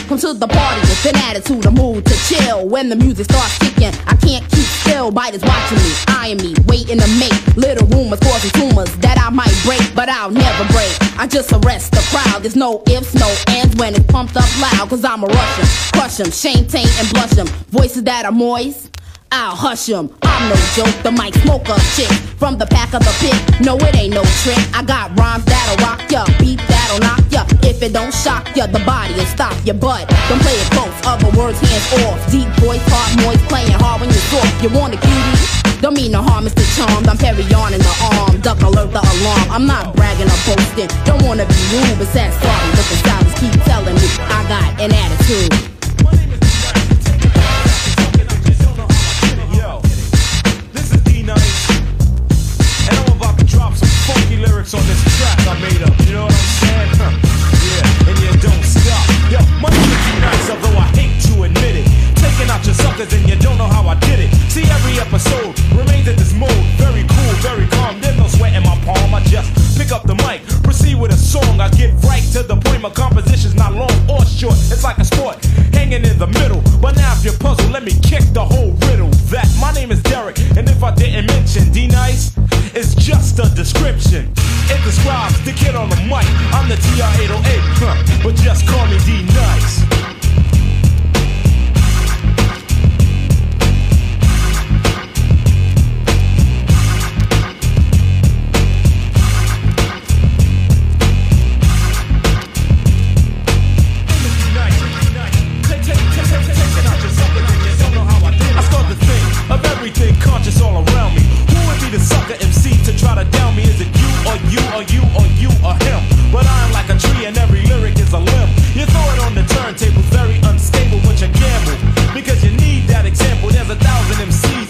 Come to the party with an attitude, a mood to chill. When the music starts kicking, I can't keep still. Biters watching me, eyeing me, waiting to make little rumors causing tumors that I might break, but I'll never break. I just arrest the crowd. There's no ifs, no ands when it's pumped up loud. Cause I'm a Russian, crush 'em, shame, taint, and blush 'em. Voices that are moist. I'll hush 'em. I'm no joke, the mic smoker chick from the back of the pit. No, it ain't no trick. I got rhymes that'll rock ya, beat that'll knock ya. If it don't shock ya, the body'll stop ya. But don't play it close, other words hands off. Deep voice, hard noise, playing hard when you're soft. You want a cutie? Don't mean no harm, Mr. Charmed. I'm Perry on in the arm, duck alert the alarm. I'm not bragging or boasting. Don't wanna be rude, but sad sorry. But the silence keep telling me I got an attitude. lyrics on this track I made up, you know what I'm saying? Huh. Yeah, and you don't stop. Yo, my shit's nice, although I hate to admit it. Not out your suckers and you don't know how I did it. See, every episode remains in this mode. Very cool, very calm. There's no sweat in my palm. I just pick up the mic, proceed with a song. I get right to the point. My composition's not long or short. It's like a sport, hanging in the middle. But now if you're puzzled, let me kick the whole riddle. That my name is Derek, and if I didn't mention D Nice, it's just a description. It describes the kid on the mic. I'm the TR 808, huh, but just call me D Nice.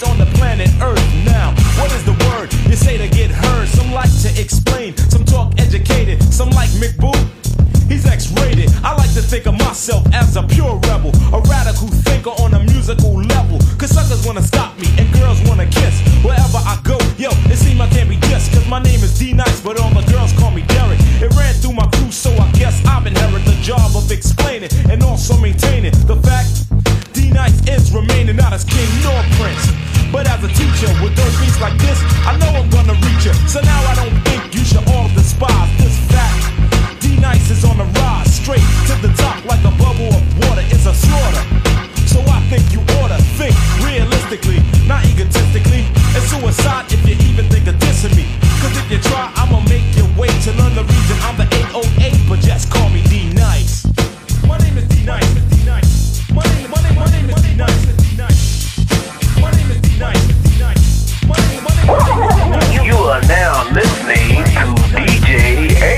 On the planet Earth now. What is the word you say to get heard? Some like to explain, some talk educated, some like McBoo. He's X-rated. I like to think of myself as a pure rebel, a radical thinker on a musical level. Cause suckers wanna stop me and girls wanna kiss. Wherever I go, yo, it seems I can't be dissed. Cause my name is D Nice, but all the girls call me Derek. It ran through my crew, so I guess I've inherited the job of explaining and also maintaining the fact D Nice is remaining not as king nor prince. But as a teacher with those beats like this, I know I'm gonna reach you. So now I don't think you should all despise this fact. D Nice is on the rise, straight to the top like a bubble of water. It's a slaughter. So I think you oughta think realistically, not egotistically. It's suicide if you even think of dissing me. Cause if you try, I'ma make your wait to learn the reason I'm now listening to DJ A.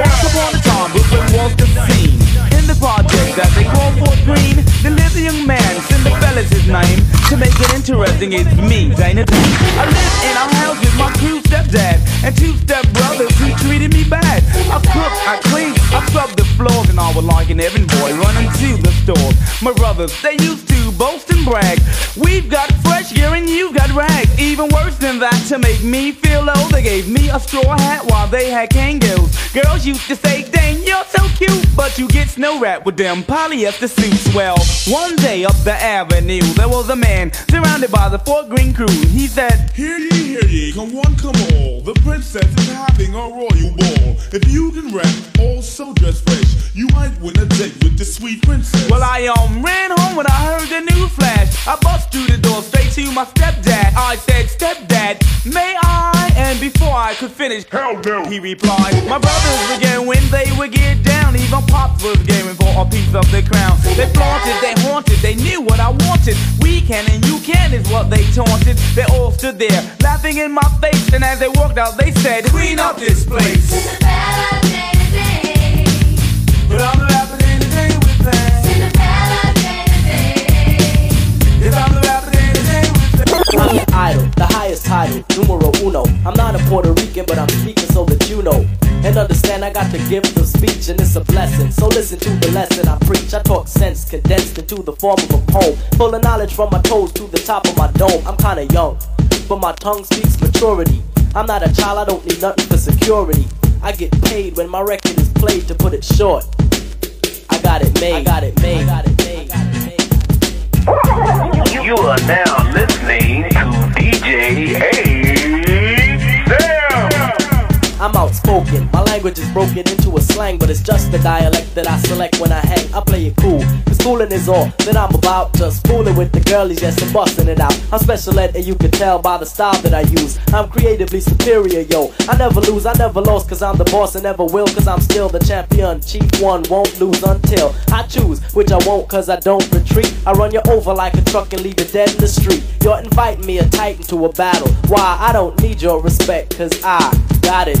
Once upon a time, Brooklyn was the scene. In the project that they call Fort Greene, the little young man, Cinderfella's his name. To make it interesting, it's me, Dana Dane. I live in a house with my two stepdad and two stepbrothers who treated me bad. I cook, I clean, scrub the floors, and I was like an boy running to the store. My brothers, they used to boast and brag. We've got fresh gear and you've got rags. Even worse than that, to make me feel low, they gave me a straw hat while they had kangaroos. Girls used to say, dang, you're so cute, but you get snow wrapped with them polyester suits. Well, one day up the avenue, there was a man surrounded by the Fort Greene crew. He said, Hear ye, hear ye, come one, come all. The princess is having a royal ball. If you can rap, also dress fresh, you might win a date with the sweet princess. Well, I um ran home when I heard the news flash. I bust through the door straight to my stepdad. I said, Stepdad, may I? And before I could finish, hell no, he replied. My brothers would get when they would get down. Even Pops was gaming for a piece of the crown. They flaunted, they haunted, they knew what I wanted. We can and you can is what they taunted. They all stood there, laughing in my face. And as they walked out, they said, Clean up this place. But I'm rapping in the title, numero uno. I'm not a Puerto Rican, but I'm speaking so that you know. And understand I got the gift of speech, and it's a blessing. So listen to the lesson I preach. I talk sense condensed into the form of a poem. Full of knowledge from my toes to the top of my dome. I'm kinda young, but my tongue speaks maturity. I'm not a child, I don't need nothing for security. I get paid when my record is played, to put it short. Got it made. I got it made. I got it made. You are now listening to DJ A. I'm outspoken. My language is broken into a slang, but it's just the dialect that I select when I hang. I play it cool. Cause schooling is all that I'm about. Just fooling with the girlies, yes, and busting it out. I'm special ed, and you can tell by the style that I use. I'm creatively superior, yo. I never lose, I never lost, cause I'm the boss and never will, cause I'm still the champion. Chief one won't lose until I choose, which I won't, cause I don't retreat. I run you over like a truck and leave you dead in the street. You're inviting me a titan to a battle. Why? I don't need your respect, cause I got it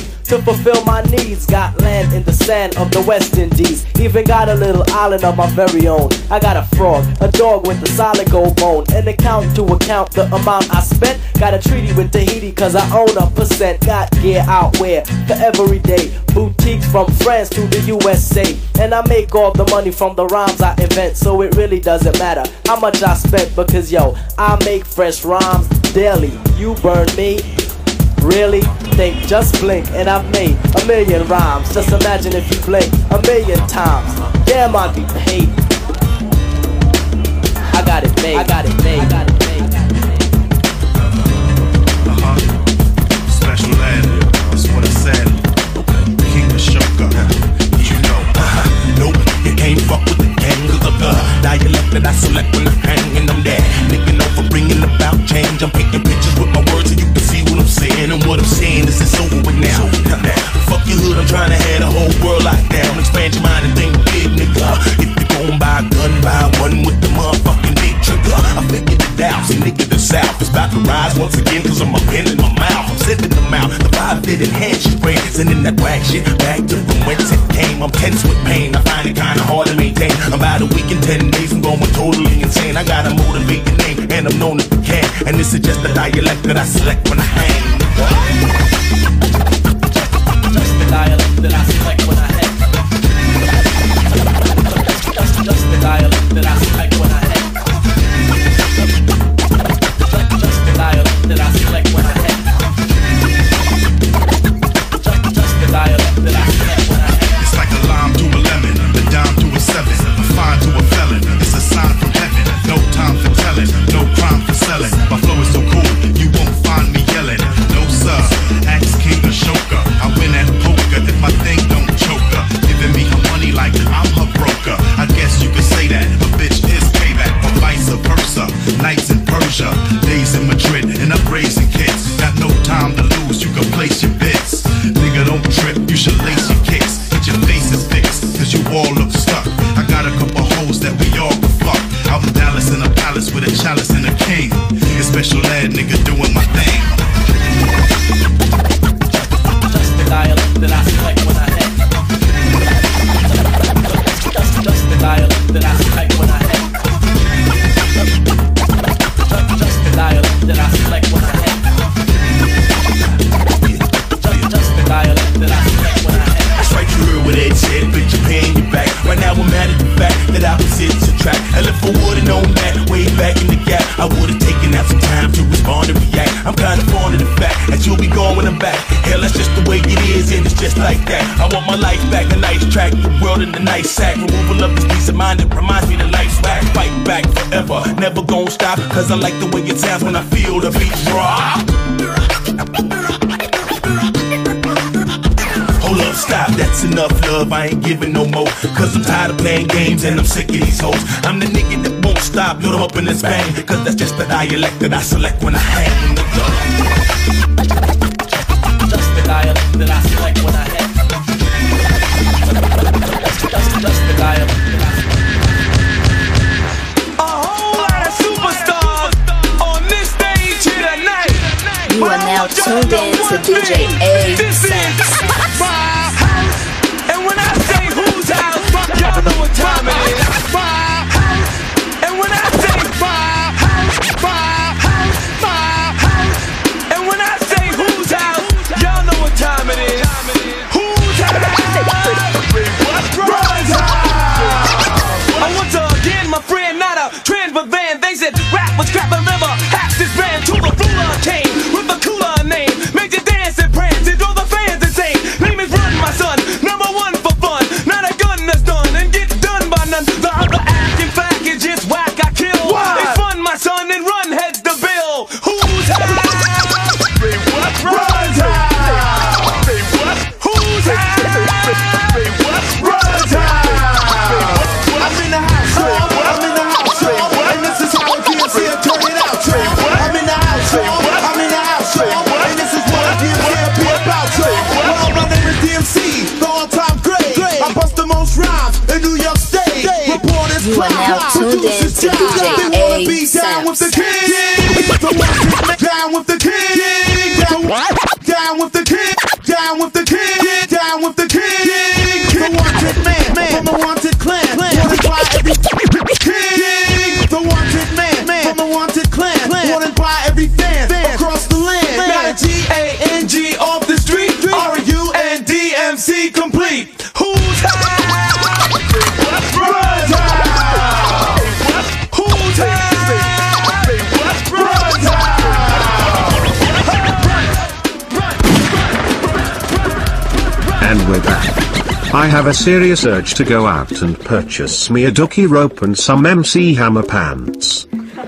To fulfill my needs. Got land in the sand of the West Indies. Even got a little island of my very own. I got a frog, a dog with a solid gold bone. An account to account the amount I spent. Got a treaty with Tahiti cause I own a percent. Got gear out where for every day. Boutiques from France to the USA. And I make all the money from the rhymes I invent. So it really doesn't matter how much I spent because yo, I make fresh rhymes daily. You burn me. Really? Think, just blink, and I've made a million rhymes. Just imagine if you blink a million times. Damn, I'd be paid. I got it made. I got it made. I got it made. Uh-huh. Special ed, that's what I said. King of Shoka, you know. Uh-huh. Nope, you can't fuck with the gang of the dialect that I select when I'm hanging them there. Know for bringing about change. I'm painting pictures with my words I'm. And what I'm saying is it's over with now. Fuck your hood, I'm trying to have the whole world locked down. Expand your mind and think big, nigga. If you gon' buy a gun, buy one with the motherfucking big trigger. I figured it out. See, nigga, the South is about to rise once again, cause I'm a pen in my mouth. I'm sending them out. The vibe did enhance your brain. Sending that whack shit back to from whence it came. I'm tense with pain. I find it kinda hard to maintain. About a week and ten days, I'm going totally insane. I gotta motivate the name, and I'm known as the can. And this is just the dialect that I select when I hang. Just the dialect that I cause I like the way it sounds when I feel the beat drop. Hold up, stop, that's enough love, I ain't giving no more. Cause I'm tired of playing games and I'm sick of these hoes. I'm the nigga that won't stop, load 'em up in this bang. Cause that's just the dialect that I select when I hang. Just the dialect that I in DJ. Be down with the king. Down with the king. Down with the king, I have a serious urge to go out and purchase me a ducky rope and some MC Hammer pants.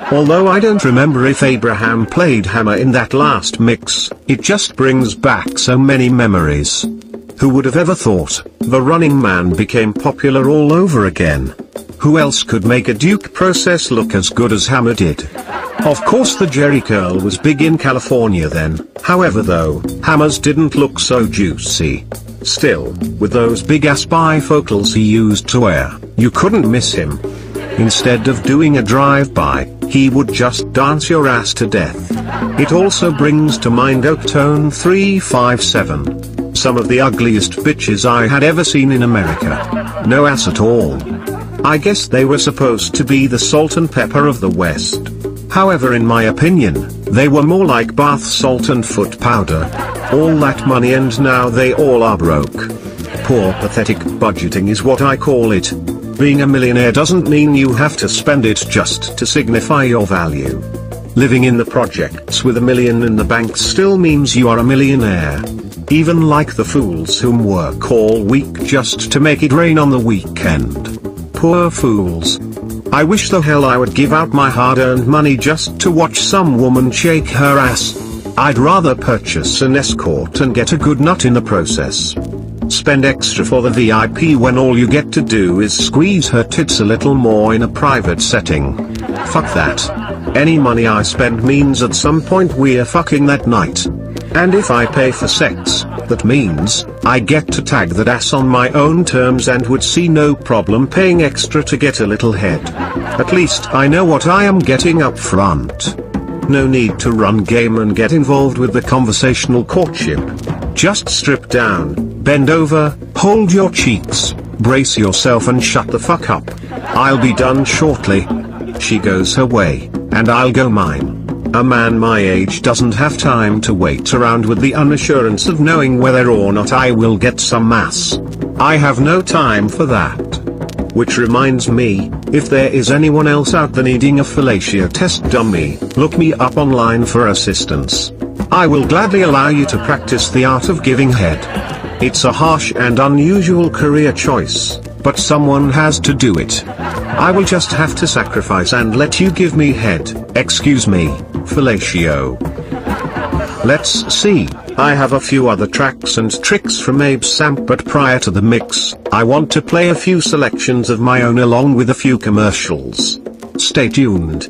Although I don't remember if Abraham played Hammer in that last mix, it just brings back so many memories. Who would have ever thought, the running man became popular all over again? Who else could make a Duke process look as good as Hammer did? Of course the Jheri curl was big in California then, however though, Hammer's didn't look so juicy. Still, with those big ass bifocals he used to wear, you couldn't miss him. Instead of doing a drive-by, he would just dance your ass to death. It also brings to mind Oaktown 357. Some of the ugliest bitches I had ever seen in America. No ass at all. I guess they were supposed to be the salt and pepper of the West. However in my opinion, they were more like bath salt and foot powder. All that money and now they all are broke. Poor pathetic budgeting is what I call it. Being a millionaire doesn't mean you have to spend it just to signify your value. Living in the projects with a million in the bank still means you are a millionaire. Even like the fools whom work all week just to make it rain on the weekend. Poor fools. I wish the hell I would give out my hard-earned money just to watch some woman shake her ass. I'd rather purchase an escort and get a good nut in the process. Spend extra for the VIP when all you get to do is squeeze her tits a little more in a private setting. Fuck that. Any money I spend means at some point we're fucking that night. And if I pay for sex, that means, I get to tag that ass on my own terms and would see no problem paying extra to get a little head. At least I know what I am getting up front. No need to run game and get involved with the conversational courtship. Just strip down, bend over, hold your cheeks, brace yourself and shut the fuck up. I'll be done shortly. She goes her way, and I'll go mine. A man my age doesn't have time to wait around with the unassurance of knowing whether or not I will get some ass. I have no time for that. Which reminds me, if there is anyone else out there needing a fellatio test dummy, look me up online for assistance. I will gladly allow you to practice the art of giving head. It's a harsh and unusual career choice, but someone has to do it. I will just have to sacrifice and let you give me head, excuse me, fellatio. Let's see, I have a few other tracks and tricks from Abe Samp but prior to the mix, I want to play a few selections of my own along with a few commercials. Stay tuned.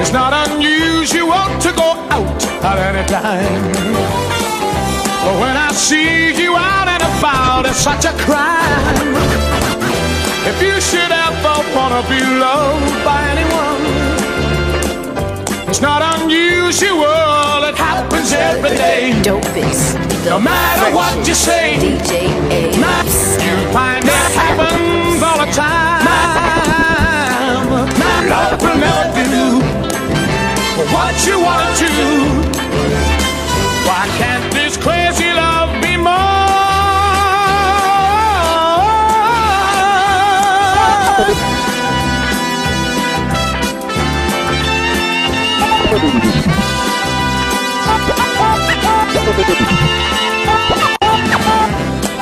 It's not unusual to go out at any time. But when I see you out and about, it's such a crime. If you should ever wanna be loved by anyone, it's not unusual. It happens every day. Dopest. No matter what you say, DJ you find it happens all the time. What you wanna do. Why can't this crazy love be more?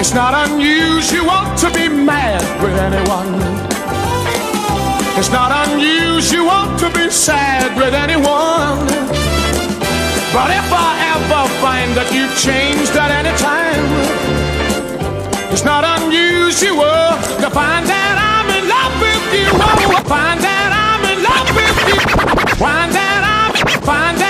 It's not unusual to be mad with anyone. It's not unusual to be sad with anyone. But if I ever find that you've changed at any time, it's not unusual to find that I'm in love with you. Oh, find that I'm in love with you. Find that I'm, find that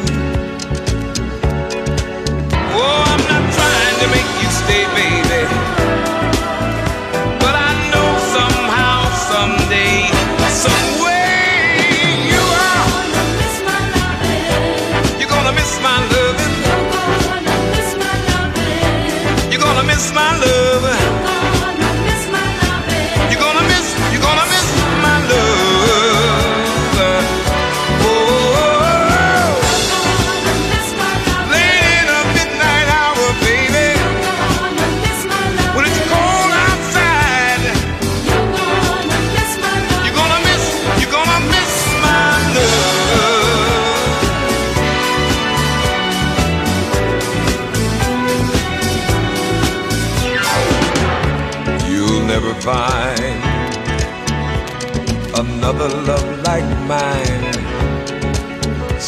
someday, baby.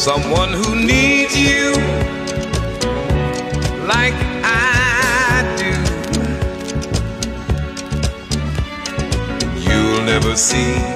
Someone who needs you like I do. You'll never see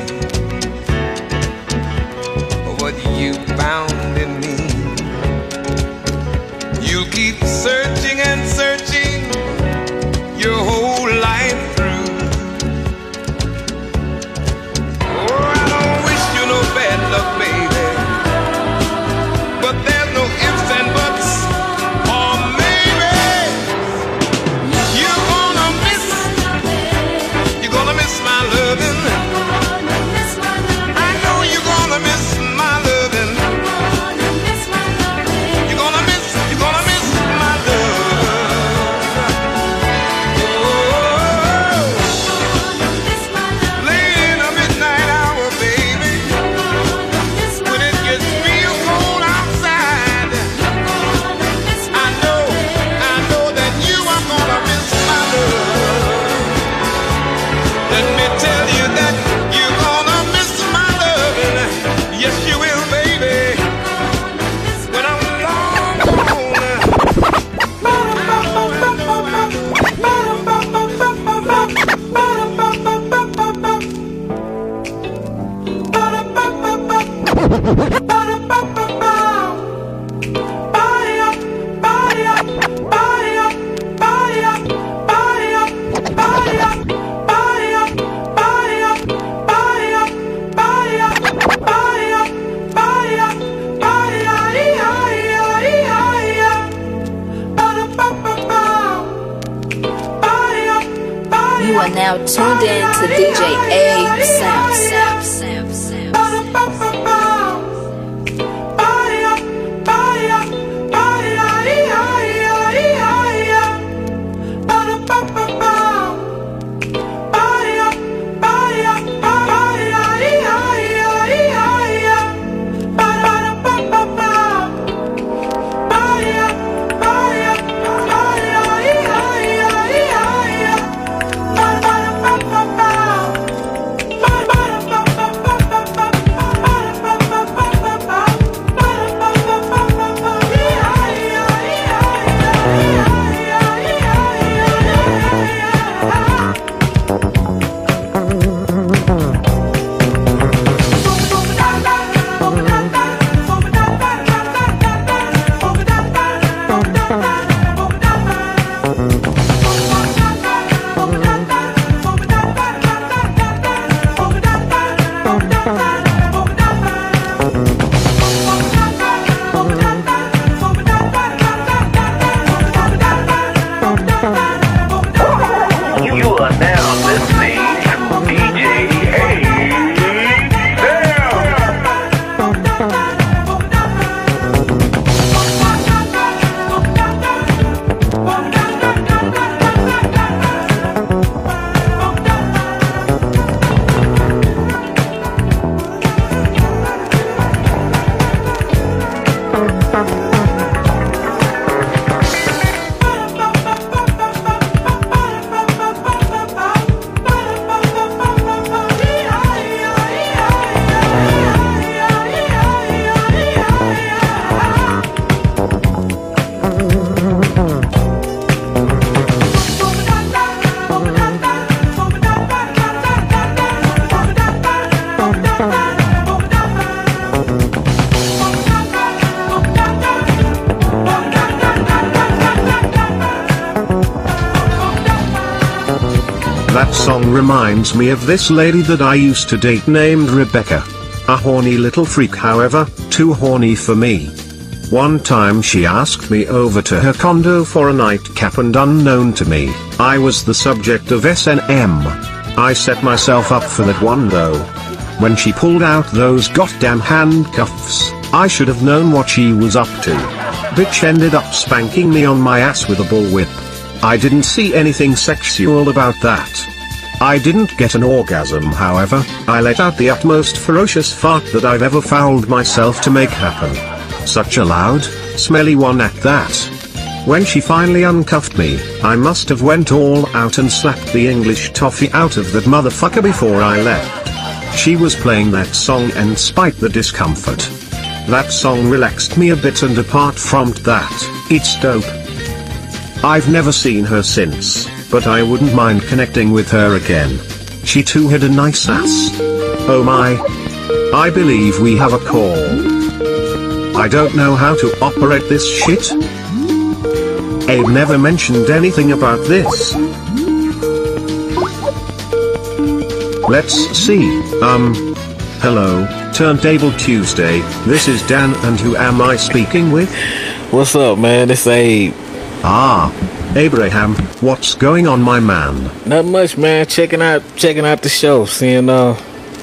reminds me of this lady that I used to date named Rebecca. A horny little freak however, too horny for me. One time she asked me over to her condo for a nightcap and unknown to me, I was the subject of S&M. I set myself up for that one though. When she pulled out those goddamn handcuffs, I should have known what she was up to. Bitch ended up spanking me on my ass with a bullwhip. I didn't see anything sexual about that. I didn't get an orgasm however, I let out the utmost ferocious fart that I've ever fouled myself to make happen. Such a loud, smelly one at that. When she finally uncuffed me, I must have went all out and slapped the English toffee out of that motherfucker before I left. She was playing that song and spite the discomfort. That song relaxed me a bit and apart from that, it's dope. I've never seen her since, but I wouldn't mind connecting with her again. She too had a nice ass. Oh my. I believe we have a call. I don't know how to operate this shit. Abe never mentioned anything about this. Let's see, um, hello, Turntable Tuesday, this is Dan and who am I speaking with? What's up, man? It's Abe. Ah, Abraham, what's going on my man? Not much, man. Checking out, checking out the show, seeing uh,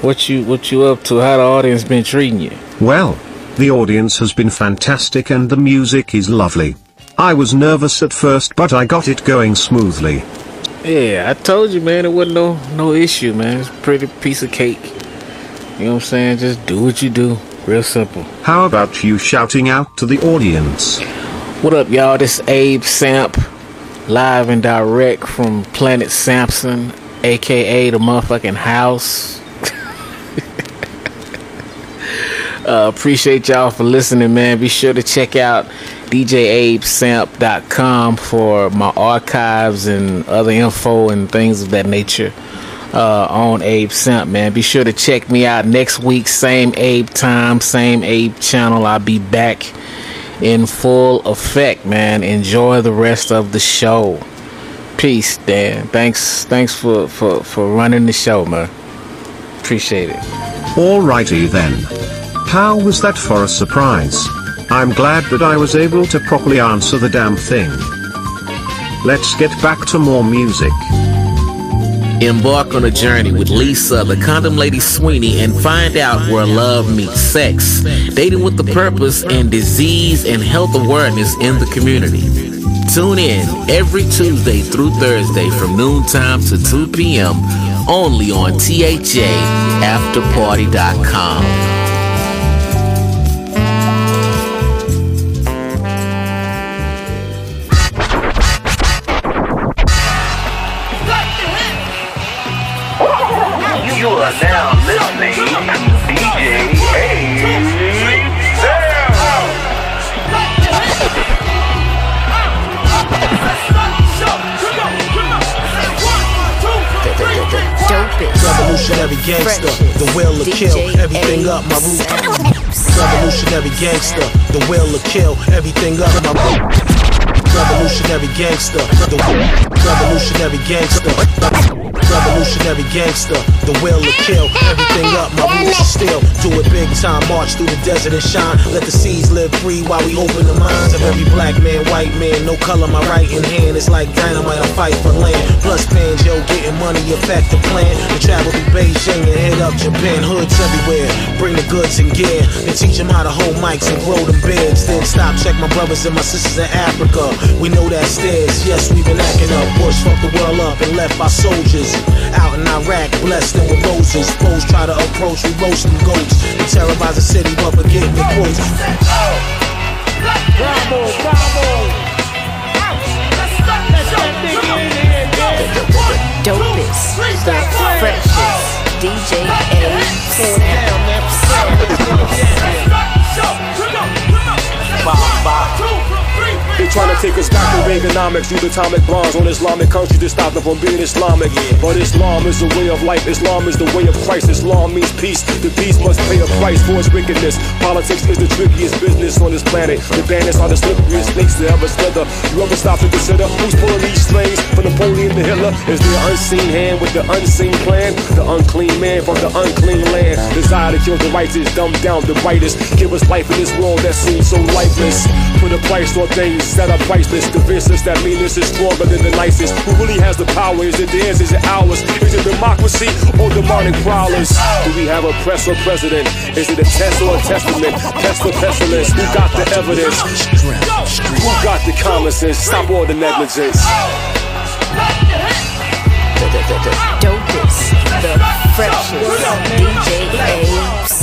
what you what you up to, how the audience been treating you. Well, the audience has been fantastic and the music is lovely. I was nervous at first but I got it going smoothly. Yeah, I told you, man. It wasn't no no issue, man. It's a pretty piece of cake. You know what I'm saying? Just do what you do. Real simple. How about you shouting out to the audience? What up, y'all? This Abe Samp, live and direct from Planet Samson, aka the motherfucking house. uh, appreciate y'all for listening, man. Be sure to check out djabsamp.com for my archives and other info and things of that nature uh, on Abe Samp, man. Be sure to check me out next week, same Abe time, same Abe channel. I'll be back in full effect, man. Enjoy the rest of the show. Peace, Dan. Thanks, thanks for for for running the show, man. Appreciate it. Alrighty then. How was that for a surprise? I'm glad that I was able to properly answer the damn thing. Let's get back to more music. Embark on a journey with Lisa, the condom lady Sweeney, and find out where love meets sex, dating with the purpose, and disease and health awareness in the community. Tune in every Tuesday through Thursday from noontime to 2 p.m. only on THAAfterparty.com. are now listening to DJ Revolutionary gangster, the will to kill everything up my root. Revolutionary gangster, the will to kill everything up my root. Revolutionary gangster, the revolutionary gangster. Revolutionary gangster, the will to kill everything up. My roots are still do it big time. March through the desert and shine. Let the seas live free while we open the minds of every black man, white man. No color, my right in hand. It's like dynamite. I fight for land. Plus banjo, getting money affect the plan. To travel through Beijing and hit up Japan. Hoods everywhere. Bring the goods and gear. And teach them how to hold mics and grow them beards. Then stop, check my brothers and my sisters in Africa. We know that stairs. Yes, we've been acting up. Bush fucked the world up and left our soldiers out in Iraq, blessed them with roses. Foes try to approach, we roast them goats. And terrorize the city, but forgetting the quotes. Bravo, bravo. Dopest, the freshest, DJ A. They trying to take us back to Reaganomics, use atomic bombs on Islamic countries to stop them from being Islamic. But Islam is the way of life, Islam is the way of Christ. Islam means peace. The peace must pay a price for its wickedness. Politics is the trickiest business on this planet. The bandits are the slipperiest snakes that ever slither. You ever stop to consider who's pulling these strings? From Napoleon to Hitler, is there an unseen hand with the unseen plan? The unclean man from the unclean land. Desire to kill the righteous, dumb down the brightest. Give us life in this world that seems so lifeless. Put a price on things that are priceless. Convince us that meanness is stronger than the nicest. Who really has the power? Is it theirs? Is it ours? Is it democracy or demonic prowlers? Do we have a press or president? Is it a test or a testament? Test or pestilence? Who got the evidence? Who got the common sense? Stop all the negligence. Dopest, the freshest, DJ A.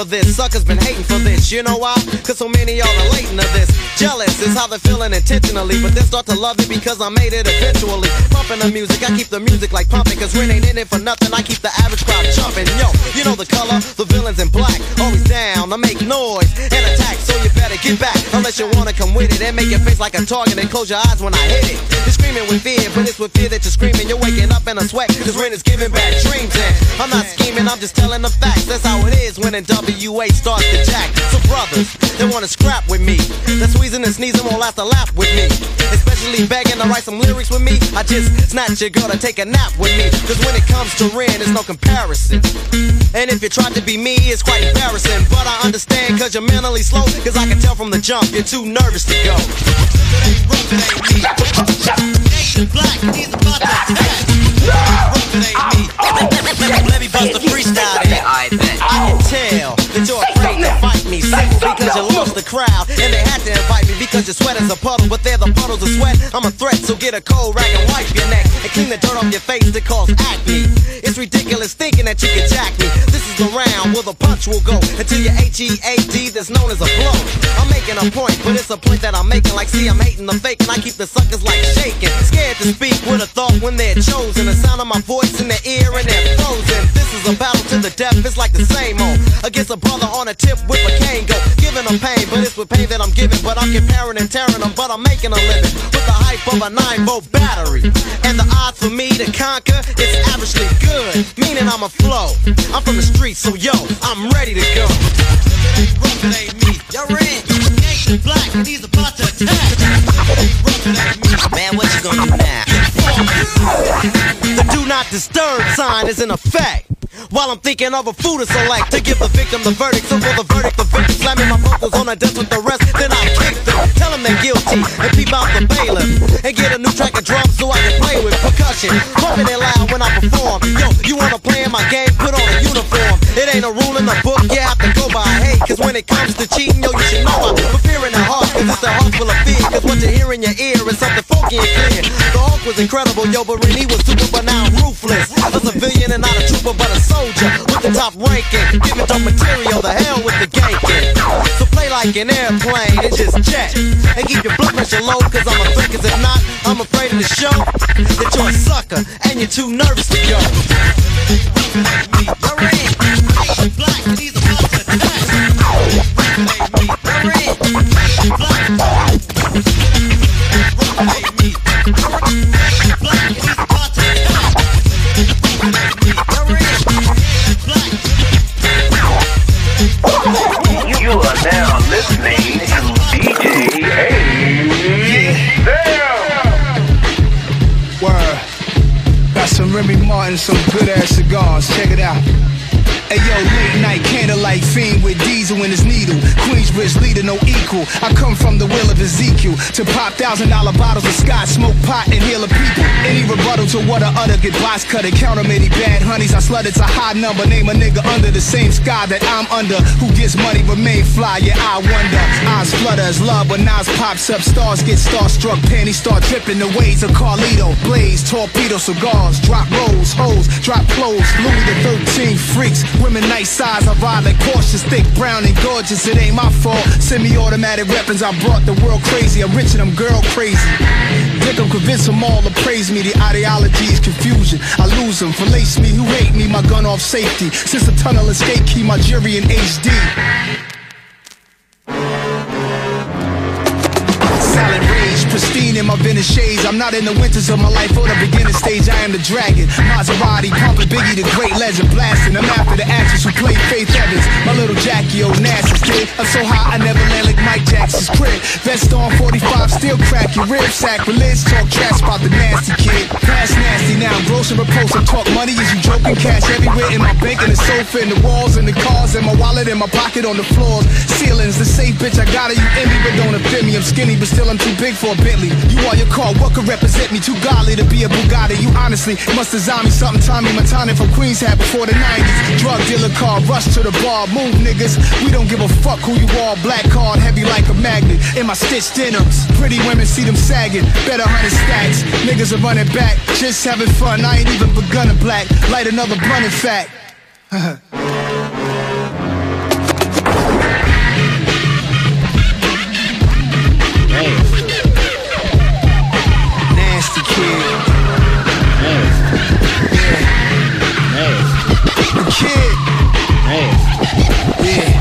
for this, suckers been hating for this. You know why? Cause so many y'all are relating to this. Jealous is how they're feeling intentionally, but then start to love it because I made it eventually. Pumping the music, I keep the music like pumping, cause Ren ain't in it for nothing. I keep the average crowd jumping. Yo, you know the color, the Unless you wanna come with it and make your face like a target and close your eyes when I hit it. You're screaming with fear, but it's with fear that you're screaming. You're waking up in a sweat, cause Ren is giving bad dreams. And I'm not scheming, I'm just telling the facts. That's how it is when a WA starts to jack. So brothers, wanna scrap with me. That squeezing and sneezing won't last a lap with me. Especially begging to write some lyrics with me. I just snatch your girl to take a nap with me. Cause when it comes to Ren, there's no comparison. And if you try to be me, it's quite embarrassing. But I understand cause you're mentally slow. Cause I can tell from the jump, you're too nervous to go. Let me bust a freestyle Because you lost the crowd And they had to invite me because your sweat is a puddle But they're the puddles of sweat. I'm a threat, so get a cold rag and wipe your neck And clean the dirt off your face that cause acne. It's ridiculous thinking that you can jack me. This is the round where the punch will go Until your H-E-A-D that's known as a blow. I'm making a point, but it's a point that I'm making Like see I'm hating the fake and I keep the suckers like shaking. Scared to speak with a thought when they're chosen. The sound of my voice in their ear and they're frozen. This is a battle to the death, it's like the same old. Against a brother on a tip with a cane go Pain, but it's with pain that I'm giving. But I'm comparing and tearing them, but I'm making a living. With the hype of a 9 volt battery. And the odds for me to conquer, it's averagely good. Meaning I'm a flow, I'm from the streets, so yo, I'm ready to go. Man, what you gonna do now? The do not disturb sign is in effect while I'm thinking of a food to select to give the victim the verdict. So for the verdict, the victim slamming my vocals on the desk with the rest. Then I kick them, tell them they're guilty, and peep out the bailiff and get a new track of drums so I can play with percussion, pumping it loud when I perform. Yo, you wanna play in my game? Put on a uniform. It ain't a rule in the book, you have to go by. Hey, cause when it comes to cheating, yo, you should know I'm for fear in the heart, cause it's a heart full of fear. Cause what you hear in your ear is something. Was incredible, yo, but Renee was super, but now I'm ruthless. A civilian and not a trooper, but a soldier with the top ranking. Giving dope material, the hell with the ganking. So play like an airplane and just jet. And keep your blood pressure low, cause I'm a threat, cause if not, I'm afraid of the show. That you're a sucker and you're too nervous to go. Black, and he's Remy Martin, some good ass cigars. Check it out. Hey yo, late night candlelight fiend with diesel in his needle. Queensbridge leader, no equal. I come from the will of Ezekiel to pop thousand dollar bottles of scotch, smoke pot, and heal a people. Any rebuttal to what I utter get box cut and count many bad honeys. I slut it's a high number. Name a nigga under the same sky that I'm under. Who gets money remain fly? Yeah, I wonder. Eyes flutter as love, when Nas pops up. Stars get starstruck, panties start dripping. The ways of Carlito, blaze, torpedo, cigars, drop rolls, hoes, drop clothes. Louis the 13 freaks. Women nice size, I like cautious, thick, brown and gorgeous. It ain't my fault. Semi-automatic weapons, I brought the world crazy. I'm rich and I'm girl crazy. Dick, I'm convince them all to praise me. The ideology is confusion. I lose them. Falace me, who hate me, my gun off safety. Since the tunnel escape key, my jury in HD. Rage pristine in my vintage shades. I'm not in the winters of my life or the beginning stage. I am the dragon. Maserati, pumping Biggie, the great legend, blasting. I'm after the actress who played Faith Evans. My little Jackie Onassis kid. I'm so high I never land like Mike Jackson's crib. Vest on 45, still crack your ribs. Sacrilege, talk trash about the nasty kid. Past nasty now, I'm gross and repulsive. Talk money is you joking, cash everywhere in my bank, in the sofa, in the walls, in the cars, in my wallet, in my pocket, on the floors. Ceilings, the safe bitch, I got it, you envy, but don't offend me. I'm skinny, but still I'm too big for a Bentley. You are your car, what could represent me? Too godly to be a Bugatti. You honestly must design me something Tommy Montana from Queens had before the 90s. Drug dealer car, rush to the bar, move niggas. We don't give a fuck who you are. Black card, heavy like a magnet. In my stitched denims, pretty women see them sagging. Better hundred stacks, niggas are running back, just having fun. I ain't even begun to black. Light another blunt, in fact. Kid. Hey. Yeah.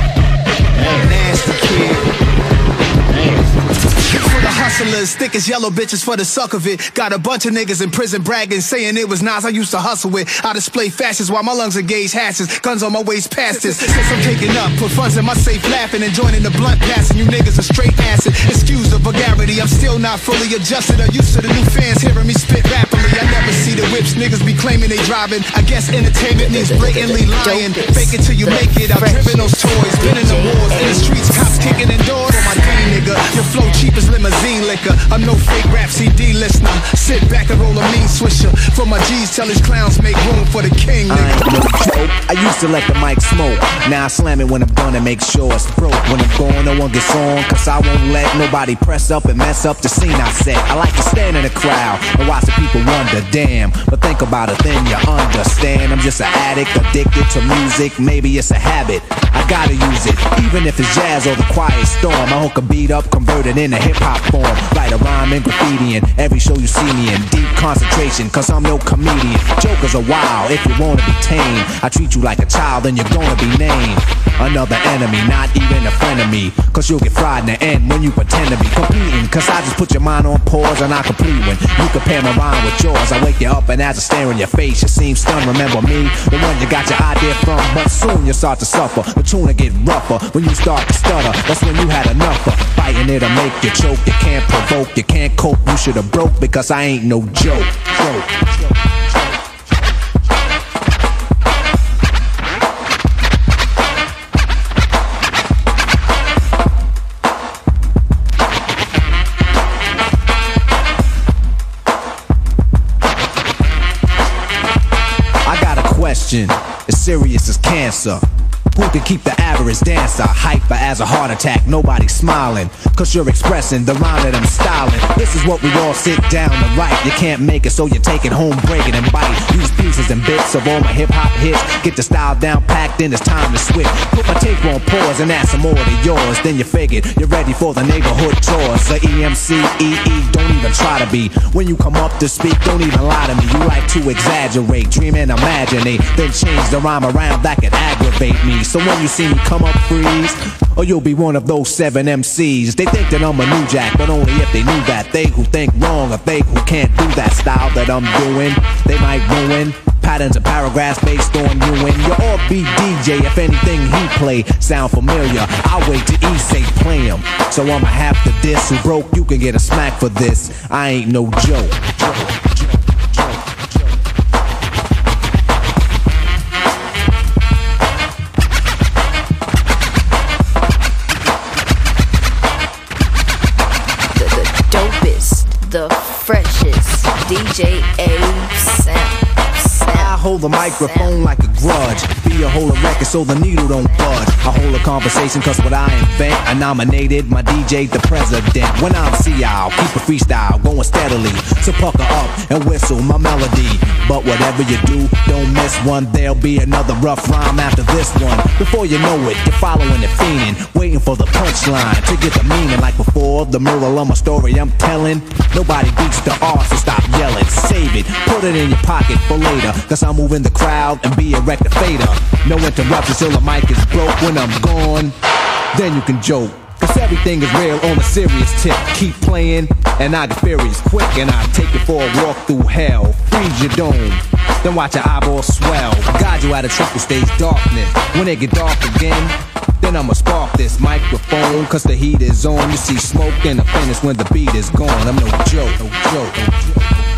Hustlers, thick as yellow bitches for the suck of it. Got a bunch of niggas in prison bragging, saying it was Nas I used to hustle with. I display fashions while my lungs engage hashes. Guns on my waist past this. Since I'm taking up, put funds in my safe laughing and joining the blunt passing. You niggas are straight acid. Excuse the vulgarity, I'm still not fully adjusted. Or used to the new fans hearing me spit rapidly. I never see the whips niggas be claiming they driving. I guess entertainment means blatantly lying. Fake it till you make it. I've driven those toys, been in the wars, in the streets, cops kicking in doors on my D nigga. Your flow cheap as limousine liquor. I'm no fake rap CD listener. Sit back and roll a mean swisher. For my G's, tell his clowns make room for the king, I nigga. I used to let the mic smoke. Now I slam it when I'm done and make sure it's broke. When I'm gone, no one gets on. Cause I won't let nobody press up and mess up the scene I set. I like to stand in the crowd and watch the people wonder, damn. But think about it, then you understand. I'm just an addict, addicted to music. Maybe it's a habit. I gotta use it. Even if it's jazz or the quiet storm. I hook a beat up, convert it into hip hop form. Write a rhyme and graffiti in every show you see me in. Deep concentration, cause I'm no comedian. Jokers are wild if you wanna be tame. I treat you like a child, then you're gonna be named. Another enemy, not even a friend of me. Cause you'll get fried in the end when you pretend to be competing. Cause I just put your mind on pause and I complete when you compare my rhyme with yours. I wake you up and as I stare in your face, you seem stunned. Remember me, the one you got your idea from. But soon you start to suffer. The will get rougher when you start to stutter. That's when you had enough of fighting it'll make you choke. You can't provoke, you can't cope. You should have broke because I ain't no joke. joke. I got a question, as serious as cancer. Who can keep the average dancer hyper as a heart attack? Nobody smiling, cause you're expressing the rhyme that I'm styling. This is what we all sit down to write. You can't make it, so you take it home, break it and bite. Use pieces and bits of all my hip hop hits. Get the style down packed, then it's time to switch. Put my tape on pause and add some more to yours. Then you figured you're ready for the neighborhood chores. The EMC, EE, don't even try to be. When you come up to speak, don't even lie to me. You like to exaggerate, dream and imaginate. Then change the rhyme around that could aggravate me. So when you see me come up, freeze. Or you'll be one of those seven MCs. They think that I'm a new jack, but only if they knew that. They who think wrong, or they who can't do that style that I'm doing, they might ruin. Patterns and paragraphs based on you and your be DJ. If anything he play sound familiar, I'll wait to he say play him. So I'ma have to diss who broke. You can get a smack for this. I ain't no joke. Sam. I hold the microphone like a grudge. Be a whole record so the needle don't budge. I hold a conversation cause what I invent, I nominated my DJ the president. When I'm see I'll keep a freestyle going steadily. So pucker up and whistle my melody. But whatever you do, don't miss one. There'll be another rough rhyme after this one. Before you know it, you're following the fiending, waiting for the punchline to get the meaning. Like before, the moral of my story I'm telling. Nobody beats the art, so stop yelling. Save it, put it in your pocket for later. Cause I'm moving the crowd and be a rectificator. No interruptions till the mic is broke. When I'm gone, then you can joke. Cause everything is real on a serious tip. Keep playing, And I get furious quick and I take you for a walk through hell. Freeze your dome. Then watch your eyeballs swell. Guide you out of triple stage darkness. When it get dark again, then I'ma spark this microphone. Cause the heat is on. You see smoke in the finish when the beat is gone. I'm no joke, no joke, no joke.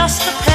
Just a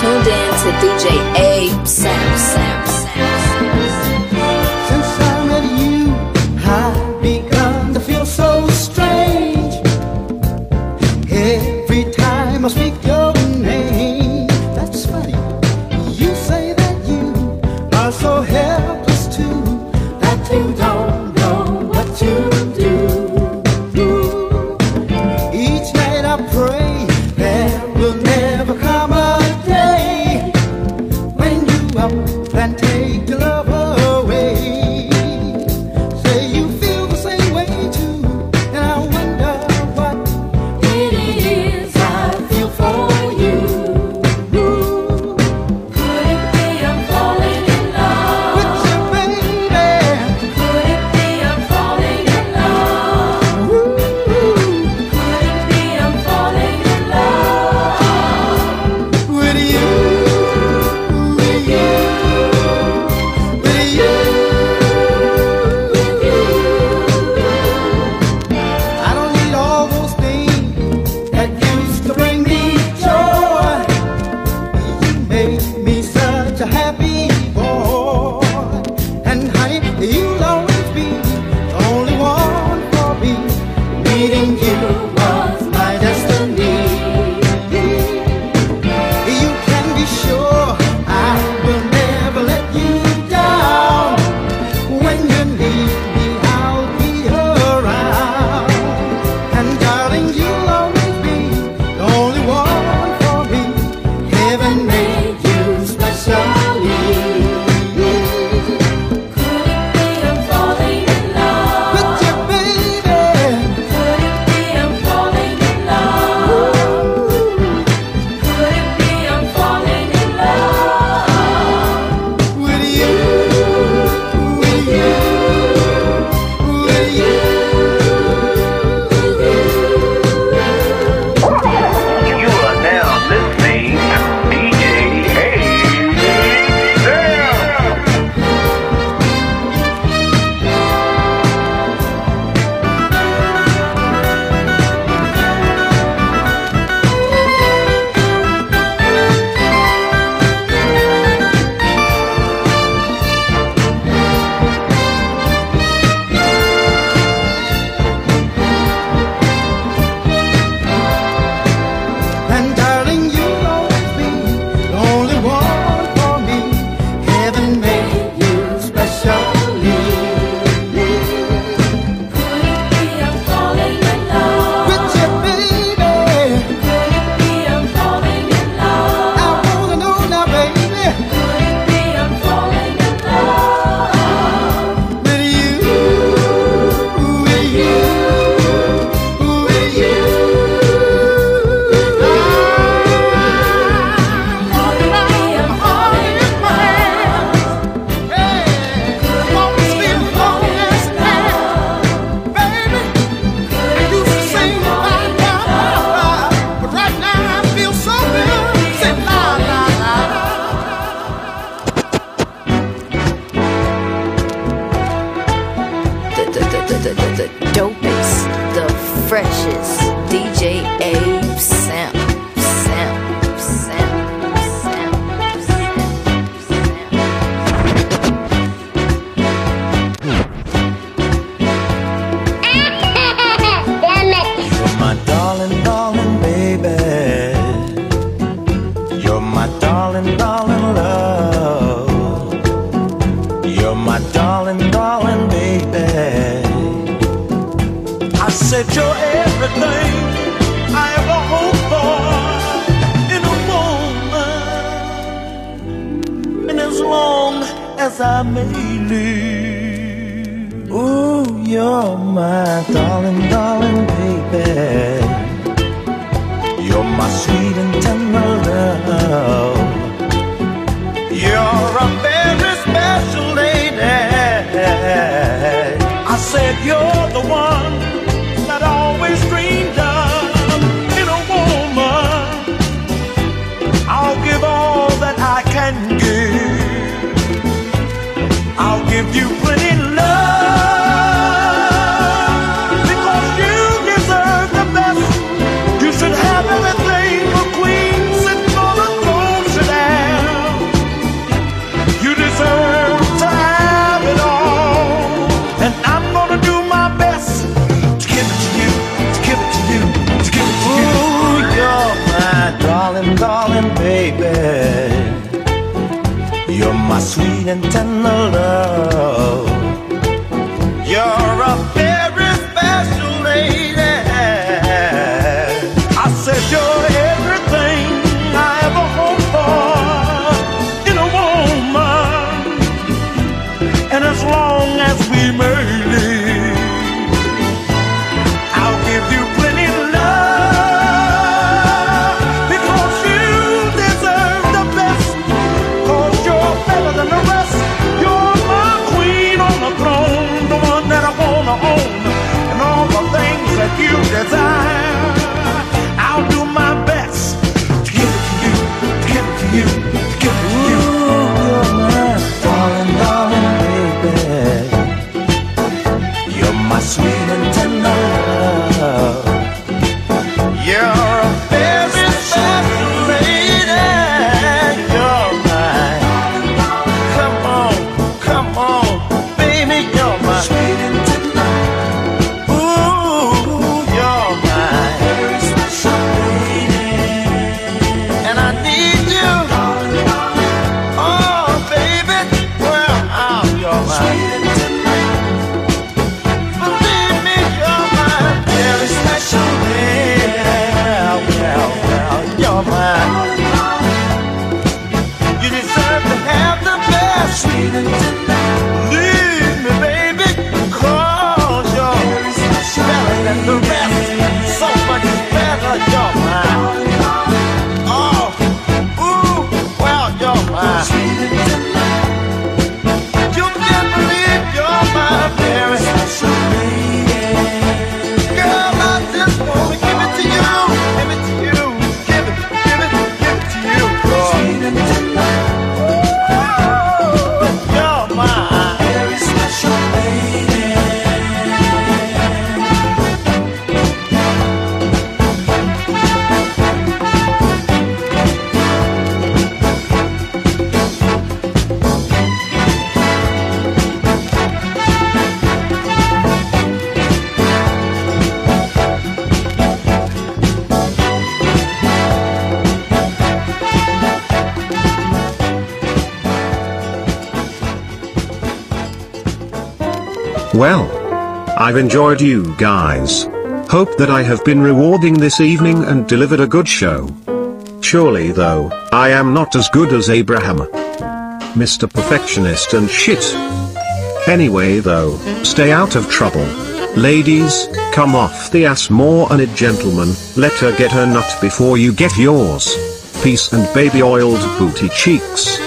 tuned in to DJ A sound, well. I've enjoyed you guys. Hope that I have been rewarding this evening and delivered a good show. Surely though, I am not as good as Abraham. Mr. Perfectionist and shit. Anyway though, stay out of trouble. Ladies, come off the ass more and it gentlemen, let her get her nut before you get yours. Peace and baby oiled booty cheeks.